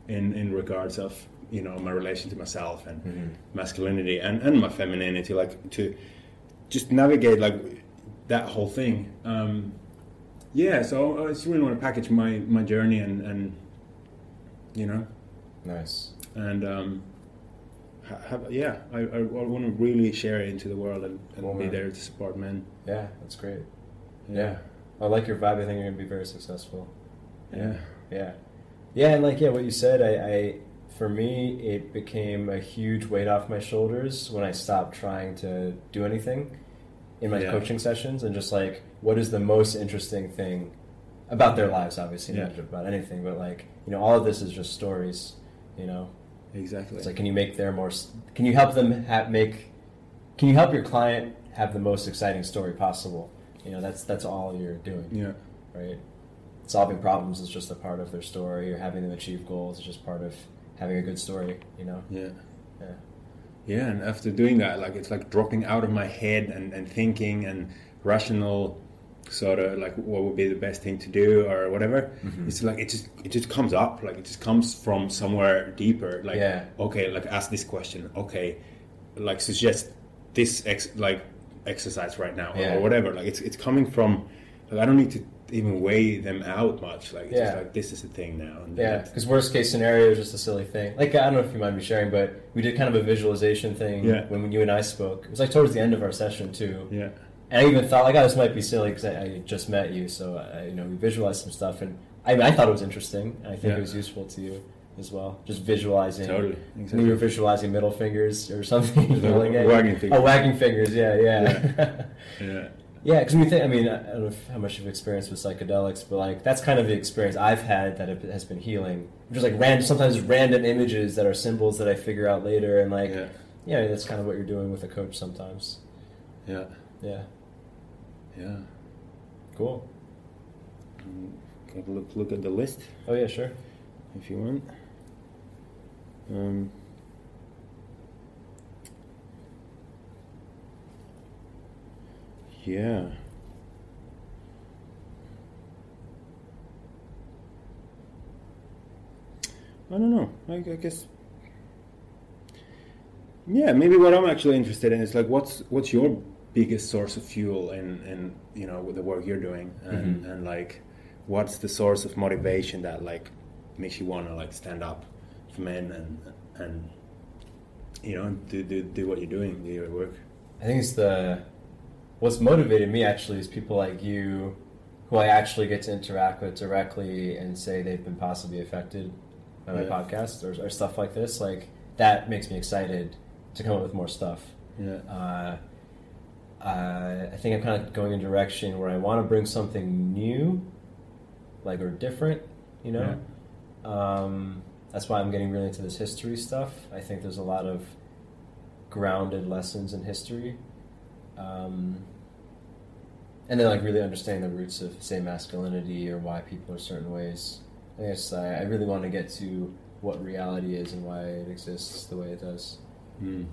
in in regards of you know my relation to myself and Mm-hmm. masculinity and and my femininity, like to just navigate like that whole thing. Um, yeah, so I just really want to package my my journey and and you know Nice. and um, have, yeah, I, I, I want to really share it into the world and, and be man. there to support men. Yeah, that's great. Yeah. I like your vibe. I think you're going to be very successful. Yeah. Yeah. Yeah, and like, yeah, what you said, I, I, for me, it became a huge weight off my shoulders when I stopped trying to do anything in my Yeah. coaching sessions and just like, what is the most interesting thing about their lives, obviously, not about anything, but like, you know, all of this is just stories, you know? Exactly. It's like, can you make their more? Can you help them have, make? Can you help your client have the most exciting story possible? You know, that's that's all you're doing, yeah. right? Solving problems is just a part of their story, or having them achieve goals is just part of having a good story. You know, Yeah. yeah, Yeah, and after doing that, like it's like dropping out of my head and, and thinking and rational sort of like what would be the best thing to do or whatever. Mm-hmm. It's like it just it just comes up, like it just comes from somewhere deeper. Like Yeah. okay, like ask this question. Okay, like suggest this ex like exercise right now Yeah. or whatever. Like it's it's coming from like I don't need to even weigh them out much. Like it's just Yeah. like this is the thing now. And yeah. Because worst case scenario is just a silly thing. Like I don't know if you mind me sharing, but we did kind of a visualization thing Yeah. when you and I spoke. It was like towards the end of our session too. yeah. And I even thought like, oh, this might be silly because I, I just met you, so I, you know we visualized some stuff, and I, I thought it was interesting, and I think Yeah. it was useful to you as well. Just visualizing. Totally, exactly. you were visualizing middle fingers or something. At wagging fingers. Oh, wagging fingers. Yeah, yeah. Yeah. Yeah, because we think. I mean, I don't know how much you've experienced with psychedelics, but like that's kind of the experience I've had that it has been healing. Just like random, sometimes random images that are symbols that I figure out later, and like, Yeah. yeah, that's kind of what you're doing with a coach sometimes. Yeah. Yeah, Yeah. cool. Um, Can I look look at the list Oh yeah, sure. if you want. Um, yeah. I don't know. I, I guess. Yeah, maybe what I'm actually interested in is like, what's what's your biggest source of fuel in, in you know with the work you're doing, and, Mhm. and like, what's the source of motivation that like makes you want to like stand up for men and and you know do do, do what you're doing, do your work. I think it's the what's motivated me actually is people like you who I actually get to interact with directly and say they've been possibly affected by my Yeah. podcast or, or stuff like this. Like that makes me excited to come up with more stuff. Yeah. Uh, uh, I think I'm kind of going in a direction where I want to bring something new, like or different, you know. Um, that's why I'm getting really into this history stuff. I think there's a lot of grounded lessons in history, um, and then like really understanding the roots of say masculinity or why people are certain ways. I guess I, I really want to get to what reality is and why it exists the way it does. Mm.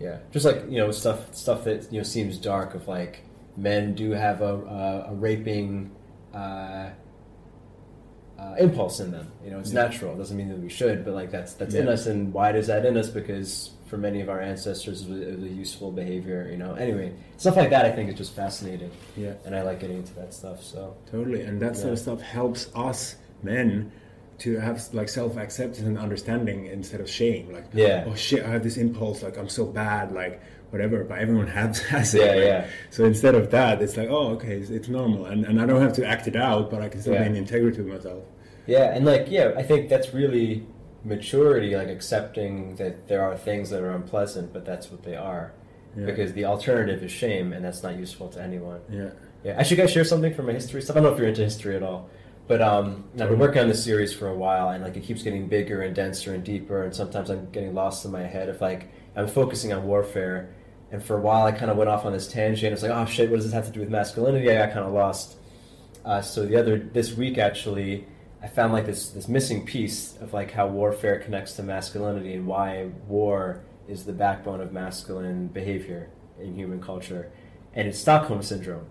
Yeah, just like you know stuff stuff that you know seems dark of like men do have a a, a raping uh, uh, impulse in them. You know, it's Yeah. natural. It doesn't mean that we should, but like that's that's in us. And why is that in us? Because for many of our ancestors, was, a useful behavior. You know. Anyway, stuff like that I think is just fascinating, Yeah. and I like getting into that stuff. So Totally, and that sort Yeah. of stuff helps us men to have like self acceptance and understanding instead of shame. Like, Yeah. oh shit, I have this impulse, like I'm so bad, like whatever. But everyone has has it. Yeah, right? yeah. So instead of that, it's like, oh, okay, it's, it's normal, and, and I don't have to act it out, but I can still Yeah. be in integrity with myself. Yeah, and like yeah, I think that's really maturity, like accepting that there are things that are unpleasant, but that's what they are. Yeah. Because the alternative is shame, and that's not useful to anyone. Yeah. Yeah, I should guys share something from my history stuff. I don't know if you're into history at all, but um, I've been working on this series for a while, and like it keeps getting bigger and denser and deeper, and sometimes I'm getting lost in my head if like I'm focusing on warfare, and for a while I kind of went off on this tangent. It's like, oh shit, what does this have to do with masculinity? I got kind of lost. Uh, so the other this week actually, I found like this this missing piece of like how warfare connects to masculinity and why war is the backbone of masculine behavior in human culture, and it's Stockholm syndrome.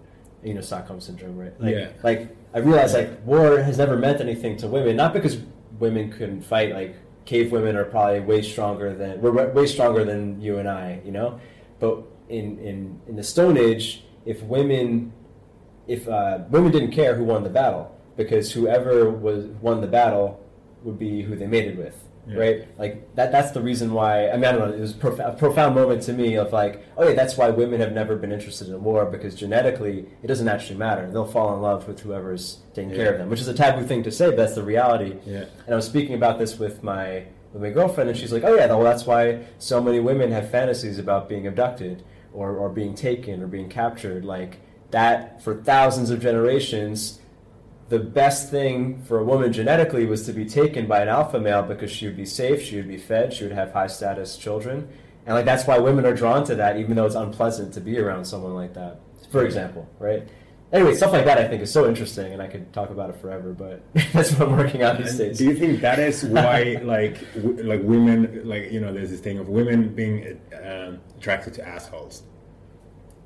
You know Stockholm syndrome, right? Like, Yeah. Like I realized like war has never meant anything to women, not because women couldn't fight. Like cave women are probably way stronger than we're way stronger than you and I, you know. But in in in the Stone Age, if women if uh, women didn't care who won the battle because whoever was won the battle would be who they mated with Yeah. right like that that's the reason why i mean i don't know it was prof- a profound moment to me of like oh yeah that's why women have never been interested in war because genetically it doesn't actually matter they'll fall in love with whoever's taking care of them which is a taboo thing to say but that's the reality Yeah. and I was speaking about this with my with my girlfriend, and she's like, "Oh yeah, well that's why so many women have fantasies about being abducted or, or being taken or being captured. Like that for thousands of generations, the best thing for a woman genetically was to be taken by an alpha male because she would be safe, she would be fed, she would have high status children, and like that's why women are drawn to that, even though it's unpleasant to be around someone like that. For example, right? Anyway, stuff like that I think is so interesting, and I could talk about it forever, but that's what I'm working on these days. do you think that is why, like, w- like women, like you know, there's this thing of women being um, attracted to assholes.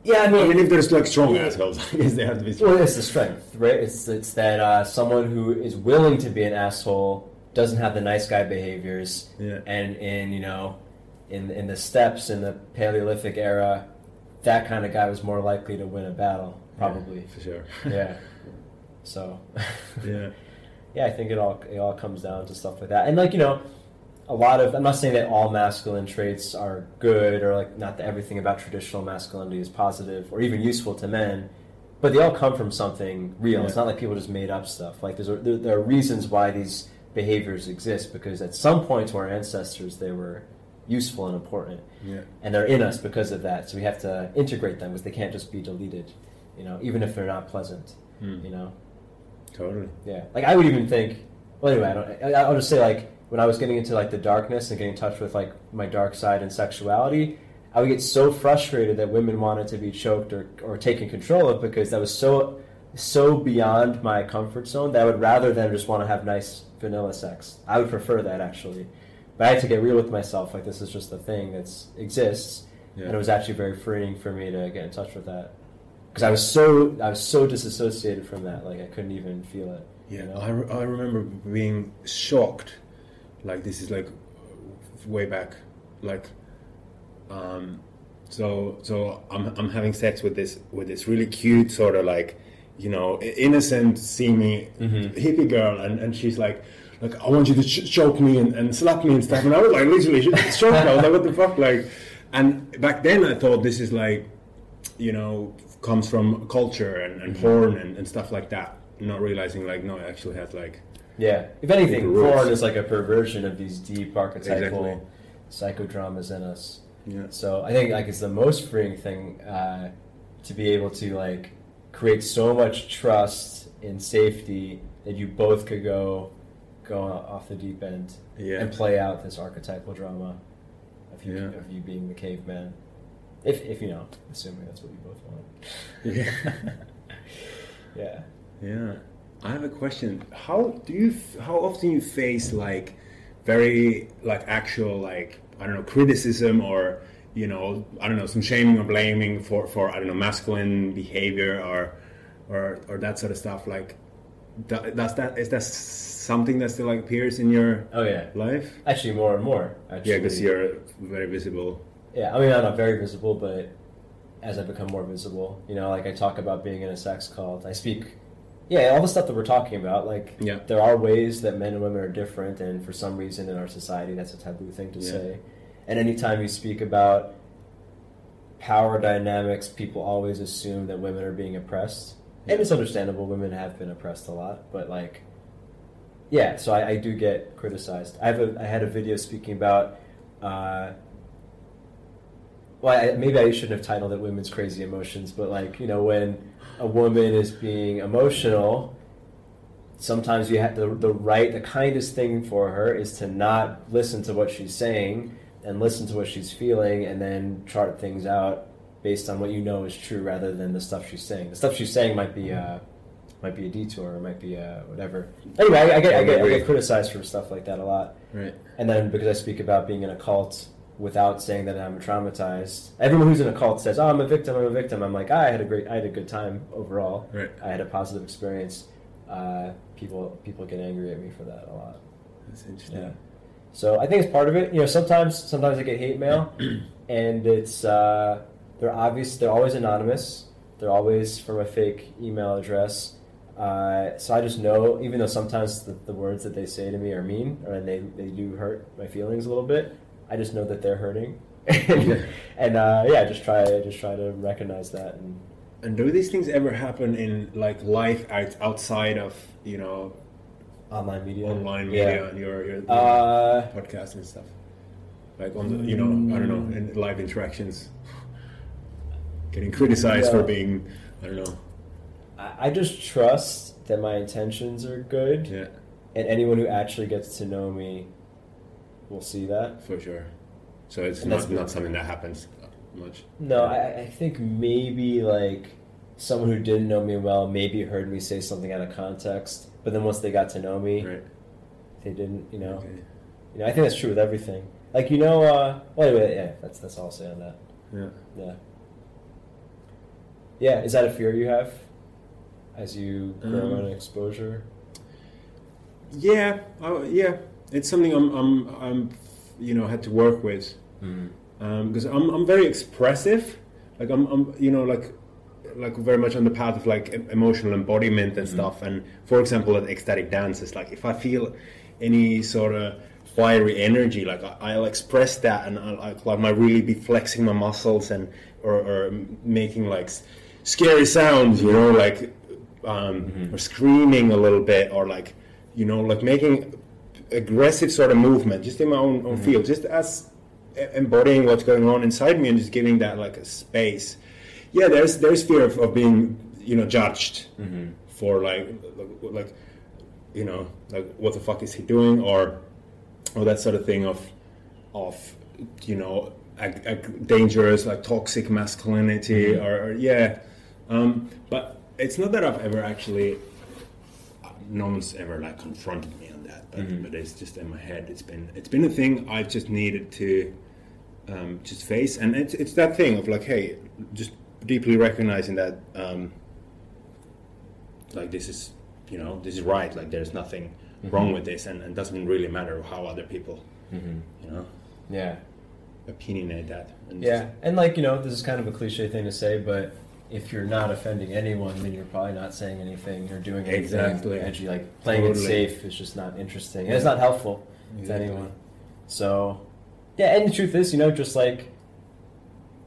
Yeah, I I mean, mean, if there's like strong assholes, I guess they have to be strong. well, it's the strength, right? It's it's that uh, someone who is willing to be an asshole doesn't have the nice guy behaviors, Yeah. and in you know, in in the steppes in the Paleolithic era, that kind of guy was more likely to win a battle, probably. for sure. Yeah. So, yeah. yeah, I think it all it all comes down to stuff like that, and like you know, a lot of I'm not saying that all masculine traits are good or like not that everything about traditional masculinity is positive or even useful to men, but they all come from something real. It's not like people just made up stuff. Like there's there, there are reasons why these behaviors exist because at some point to our ancestors they were useful and important, Yeah. and they're in us because of that. So we have to integrate them because they can't just be deleted, you know, even if they're not pleasant, Hmm. you know. Totally. Yeah, like I would even think. Well, anyway, I don't. I- I'll just say like when I was getting into like the darkness and getting in touch with like my dark side and sexuality, I would get so frustrated that women wanted to be choked or or taken control of because that was so so beyond my comfort zone that I would rather than just want to have nice vanilla sex. I would prefer that actually, but I had to get real with myself. Like this is just a thing that exists, Yeah. and it was actually very freeing for me to get in touch with that because I was so I was so disassociated from that, like I couldn't even feel it. Yeah, you know? I, re- I remember being shocked. Like this is like way back, like um, so so I'm I'm having sex with this with this really cute sort of like you know innocent seeming hippie girl, and and she's like. Like I want you to ch- choke me and, and slap me and stuff, and I was like literally sh- shocked. I was like, "What the fuck?" Like, and back then I thought this is like, you know, comes from culture and, and porn and, and stuff like that. Not realizing like, no, it actually has like Yeah. If anything, porn is like a perversion of these deep archetypal Exactly. psychodramas in us. Yeah. So I think like it's the most freeing thing uh, to be able to like create so much trust and safety that you both could go go off the deep end Yeah. and play out this archetypal drama of you Yeah. of you being the caveman. If if you know, assuming that's what you both want. Yeah. Yeah. yeah. I have a question. How do you? How often you face like very like actual like I don't know criticism or you know I don't know some shaming or blaming for for I don't know masculine behavior or or or that sort of stuff like. tha- Does that is that something that still like appears in your Oh yeah. life? Actually, more and more. Actually. Yeah, because you're very visible. Yeah, I mean, I'm not very visible, but as I become more visible, you know, like I talk about being in a sex cult, I speak, yeah, all the stuff that we're talking about. Like, Yeah. there are ways that men and women are different, and for some reason in our society, that's a taboo thing to Yeah. say. And anytime you speak about power dynamics, people always assume that women are being oppressed. And it's understandable, women have been oppressed a lot, but like, yeah, so I, I do get criticized. I have a, I had a video speaking about, uh, well, I, maybe I shouldn't have titled it "Women's Crazy Emotions," but like you know, when a woman is being emotional, sometimes you have the the right, the kindest thing for her is to not listen to what she's saying and listen to what she's feeling, and then chart things out based on what you know is true, rather than the stuff she's saying. The stuff she's saying might be. Uh, might be a detour, or might be uh, whatever. Anyway, I, I get I get I get criticized for stuff like that a lot. Right. And then because I speak about being in a cult without saying that I'm traumatized, everyone who's in a cult says, "Oh, I'm a victim. I'm a victim." I'm like, I had a great, I had a good time overall. Right. I had a positive experience. Uh, people people get angry at me for that a lot. That's interesting. Yeah. So I think it's part of it. You know, sometimes sometimes I get hate mail, and it's uh, they're obvious. They're always anonymous. They're always from a fake email address. Uh, so I just know, even though sometimes the, the words that they say to me are mean, or they they do hurt my feelings a little bit. I just know that they're hurting, and, and uh, yeah, just try just try to recognize that. And And do these things ever happen in like life out, outside of you know online media, online Yeah. media and your, your, your Uh, podcast and stuff? Like on the you know I don't know in live interactions, getting criticized No. for being I don't know I, I just trust that my intentions are good. yeah and anyone who actually gets to know me will see that. for sure. So it's And not not something that happens much. No, I, I think maybe like someone who didn't know me well maybe heard me say something out of context, but then once they got to know me, Right. they didn't. You know, Okay. you know. I think that's true with everything. Like you know, uh, well, anyway, yeah, that's that's all I'll say on that. Yeah. Yeah. Yeah, is that a fear you have as you grow Um, in exposure? Yeah. Oh, yeah. It's something I'm I'm I'm you know had to work with. Mm. Um, because I'm, I'm very expressive. Like I'm, I'm you know like like very much on the path of like emotional embodiment and mm. stuff. And for example at ecstatic dances like if I feel any sort of fiery energy like I, I'll express that and I'll, like, like I really be flexing my muscles and or, or making like s- scary sounds you know like um, mm-hmm. or screaming a little bit or like you know like making aggressive sort of movement just in my own, own mm-hmm. field just as embodying what's going on inside me and just giving that like a space. Yeah there's there's fear of, of being you know judged mm-hmm. for like like- you know like what the fuck is he doing or or that sort of thing of of you know dangerous like toxic masculinity mm-hmm. or, or yeah. Um, but it's not that I've ever actually uh, no one's ever like confronted me that but, it's just in my head. It's been it's been a thing I've just needed to um, just face. And it's, it's that thing of like hey just deeply recognizing that um, like this is you know this is right. Like there's nothing wrong with this. And it doesn't really matter how other people Mhm. you know Yeah. opinionate that. And Yeah, and like you know, this is kind of a cliche thing to say, but if you're not offending anyone, then you're probably not saying anything or doing anything Exactly. edgy. Like playing it safe is just not interesting, and it's not helpful Exactly. to anyone. So, yeah, and the truth is, you know, just like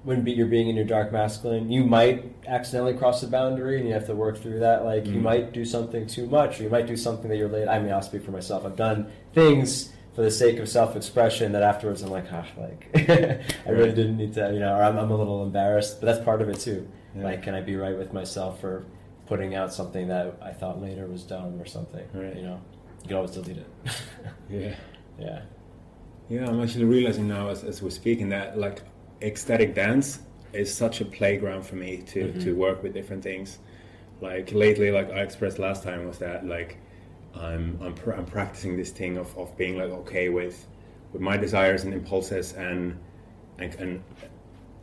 when be, you're being in your dark masculine, you might accidentally cross the boundary, and you have to work through that. Like you Mhm. might do something too much, or you might do something that you're late. I mean, I'll speak for myself. I've done things for the sake of self-expression that afterwards I'm like, ah, like I really didn't need to, you know, or I'm, I'm a little embarrassed. But that's part of it too. Yeah. Like, can I be right with myself for putting out something that I thought later was dumb or something? Right. You know, you can always delete it. yeah yeah. yeah i'm actually realizing now as, as we're speaking that like ecstatic dance is such a playground for me to, Mhm. to work with different things like lately like i expressed last time was that like i'm i'm, pr- I'm practicing this thing of, of being like okay with with my desires and impulses and and, and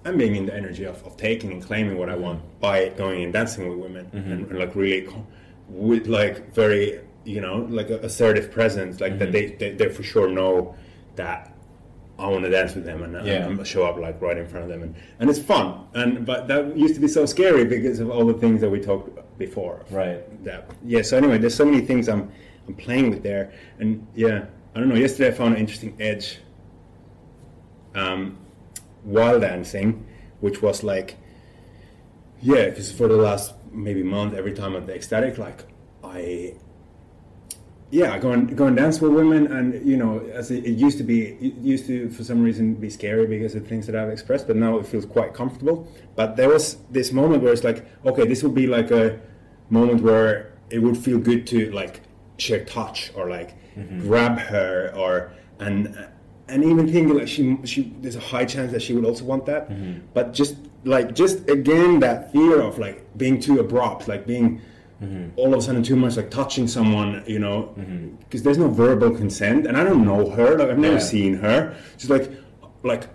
I'm being in the energy of, of taking and claiming what I want by going and dancing with women Mhm. and, and like really co- with like very you know like a assertive presence like that Mhm. they, they they for sure know that I want to dance with them and, and Yeah. I'm show up like right in front of them and, and it's fun and but that used to be so scary because of all the things that we talked before Right. that yeah so anyway there's so many things i'm i'm playing with there and yeah i don't know yesterday i found an interesting edge um while dancing which was like yeah because for the last maybe month every time at the ecstatic like i yeah I go and go and dance with women and you know as it, it used to be it used to for some reason be scary because of things that i've expressed but now it feels quite comfortable. But there was this moment where it's like okay this would be like a moment where it would feel good to like share touch or like mm-hmm. grab her or and and even thinking like she she there's a high chance that she would also want that. Mm-hmm. But just like just again that fear of like being too abrupt like being mm-hmm. all of a sudden too much like touching someone you know? Mm-hmm. Because there's no verbal consent and i don't know her like i've never Yeah. seen her. She's like like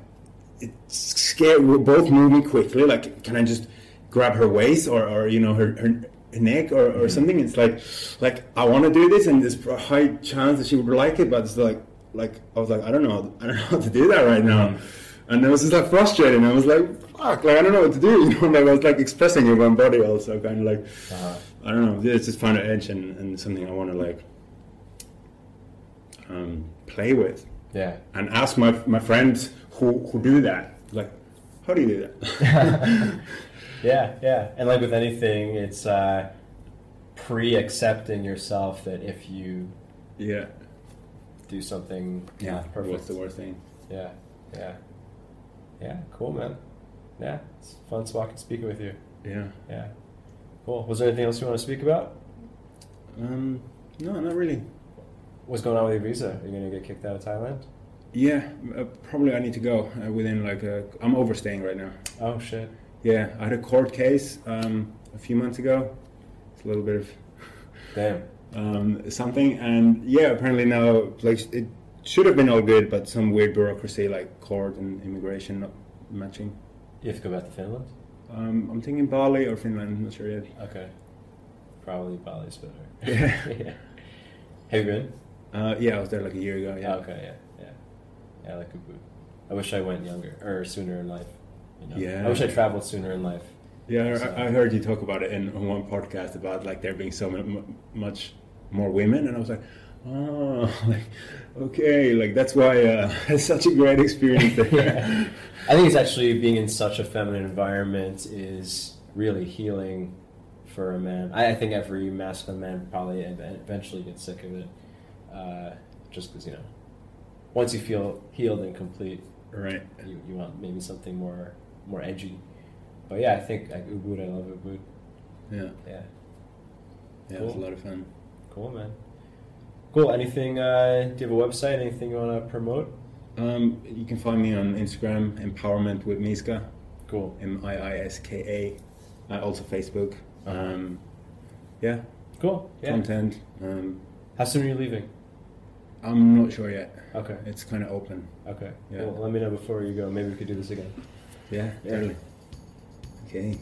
it's scary we're both moving quickly like can i just grab her waist or, or you know her, her neck or, or something? It's like like i want to do this and there's a high chance that she would like it but it's like like i was like i don't know i don't know how to do that right now. And it was just like frustrating. I was like fuck like i don't know what to do you know like i was like expressing it with my body also kind of like Uh, i don't know it's just found an edge and, and something i want to like um, play with. Yeah. and ask my my friends who who do that like how do you do that? Yeah, yeah. And like with anything, it's uh, pre accepting yourself that if you yeah do something yeah perfect. what's the worst thing Yeah, yeah. Yeah, cool, man. Yeah, it's fun walking speaking with you. yeah Yeah. Cool. Was there anything else you want to speak about? um no not really What's going on with your visa? Are you going to get kicked out of Thailand? yeah uh, probably i need to go uh, within like a, i'm overstaying right now Oh, shit. yeah i had a court case um, a few months ago it's a little bit of Damn. Um, something and yeah apparently now like it should have been all good but some weird bureaucracy like court and immigration not matching You have to go back to Finland? um, i'm thinking bali or finland I'm not sure yet Okay. Probably Bali's better. Yeah. yeah. Have you been? uh, yeah i was there like a year ago yeah Okay, yeah, yeah. Yeah, I like Ubud. I wish I went younger, or sooner in life. You know? Yeah. I wish I traveled sooner in life. Yeah, So- I, I heard you talk about it in on one podcast about like there being so much more women, and I was like, oh, like okay, like that's why uh, it's such a great experience there. Yeah. I think it's actually being in such a feminine environment is really healing for a man. I, I think every masculine man probably eventually gets sick of it, uh, just because you know, once you feel healed and complete, right. you, you want maybe something more more edgy. But yeah, I think like Ubud, I love Ubud. Yeah, Yeah, yeah, it was a lot of fun. Cool man. Cool. Anything? Uh, do you have a website? Anything you want to promote? Um, you can find me on Instagram, Empowerment with Miiska, Cool. M I I S K A. Uh, also Facebook. Um, yeah, Cool. Yeah. content. Um, How soon are you leaving? I'm not sure yet. Okay. It's kind of open. Okay. Yeah. Well, let me know before you go. Maybe we could do this again. Yeah, Yeah. totally. Okay.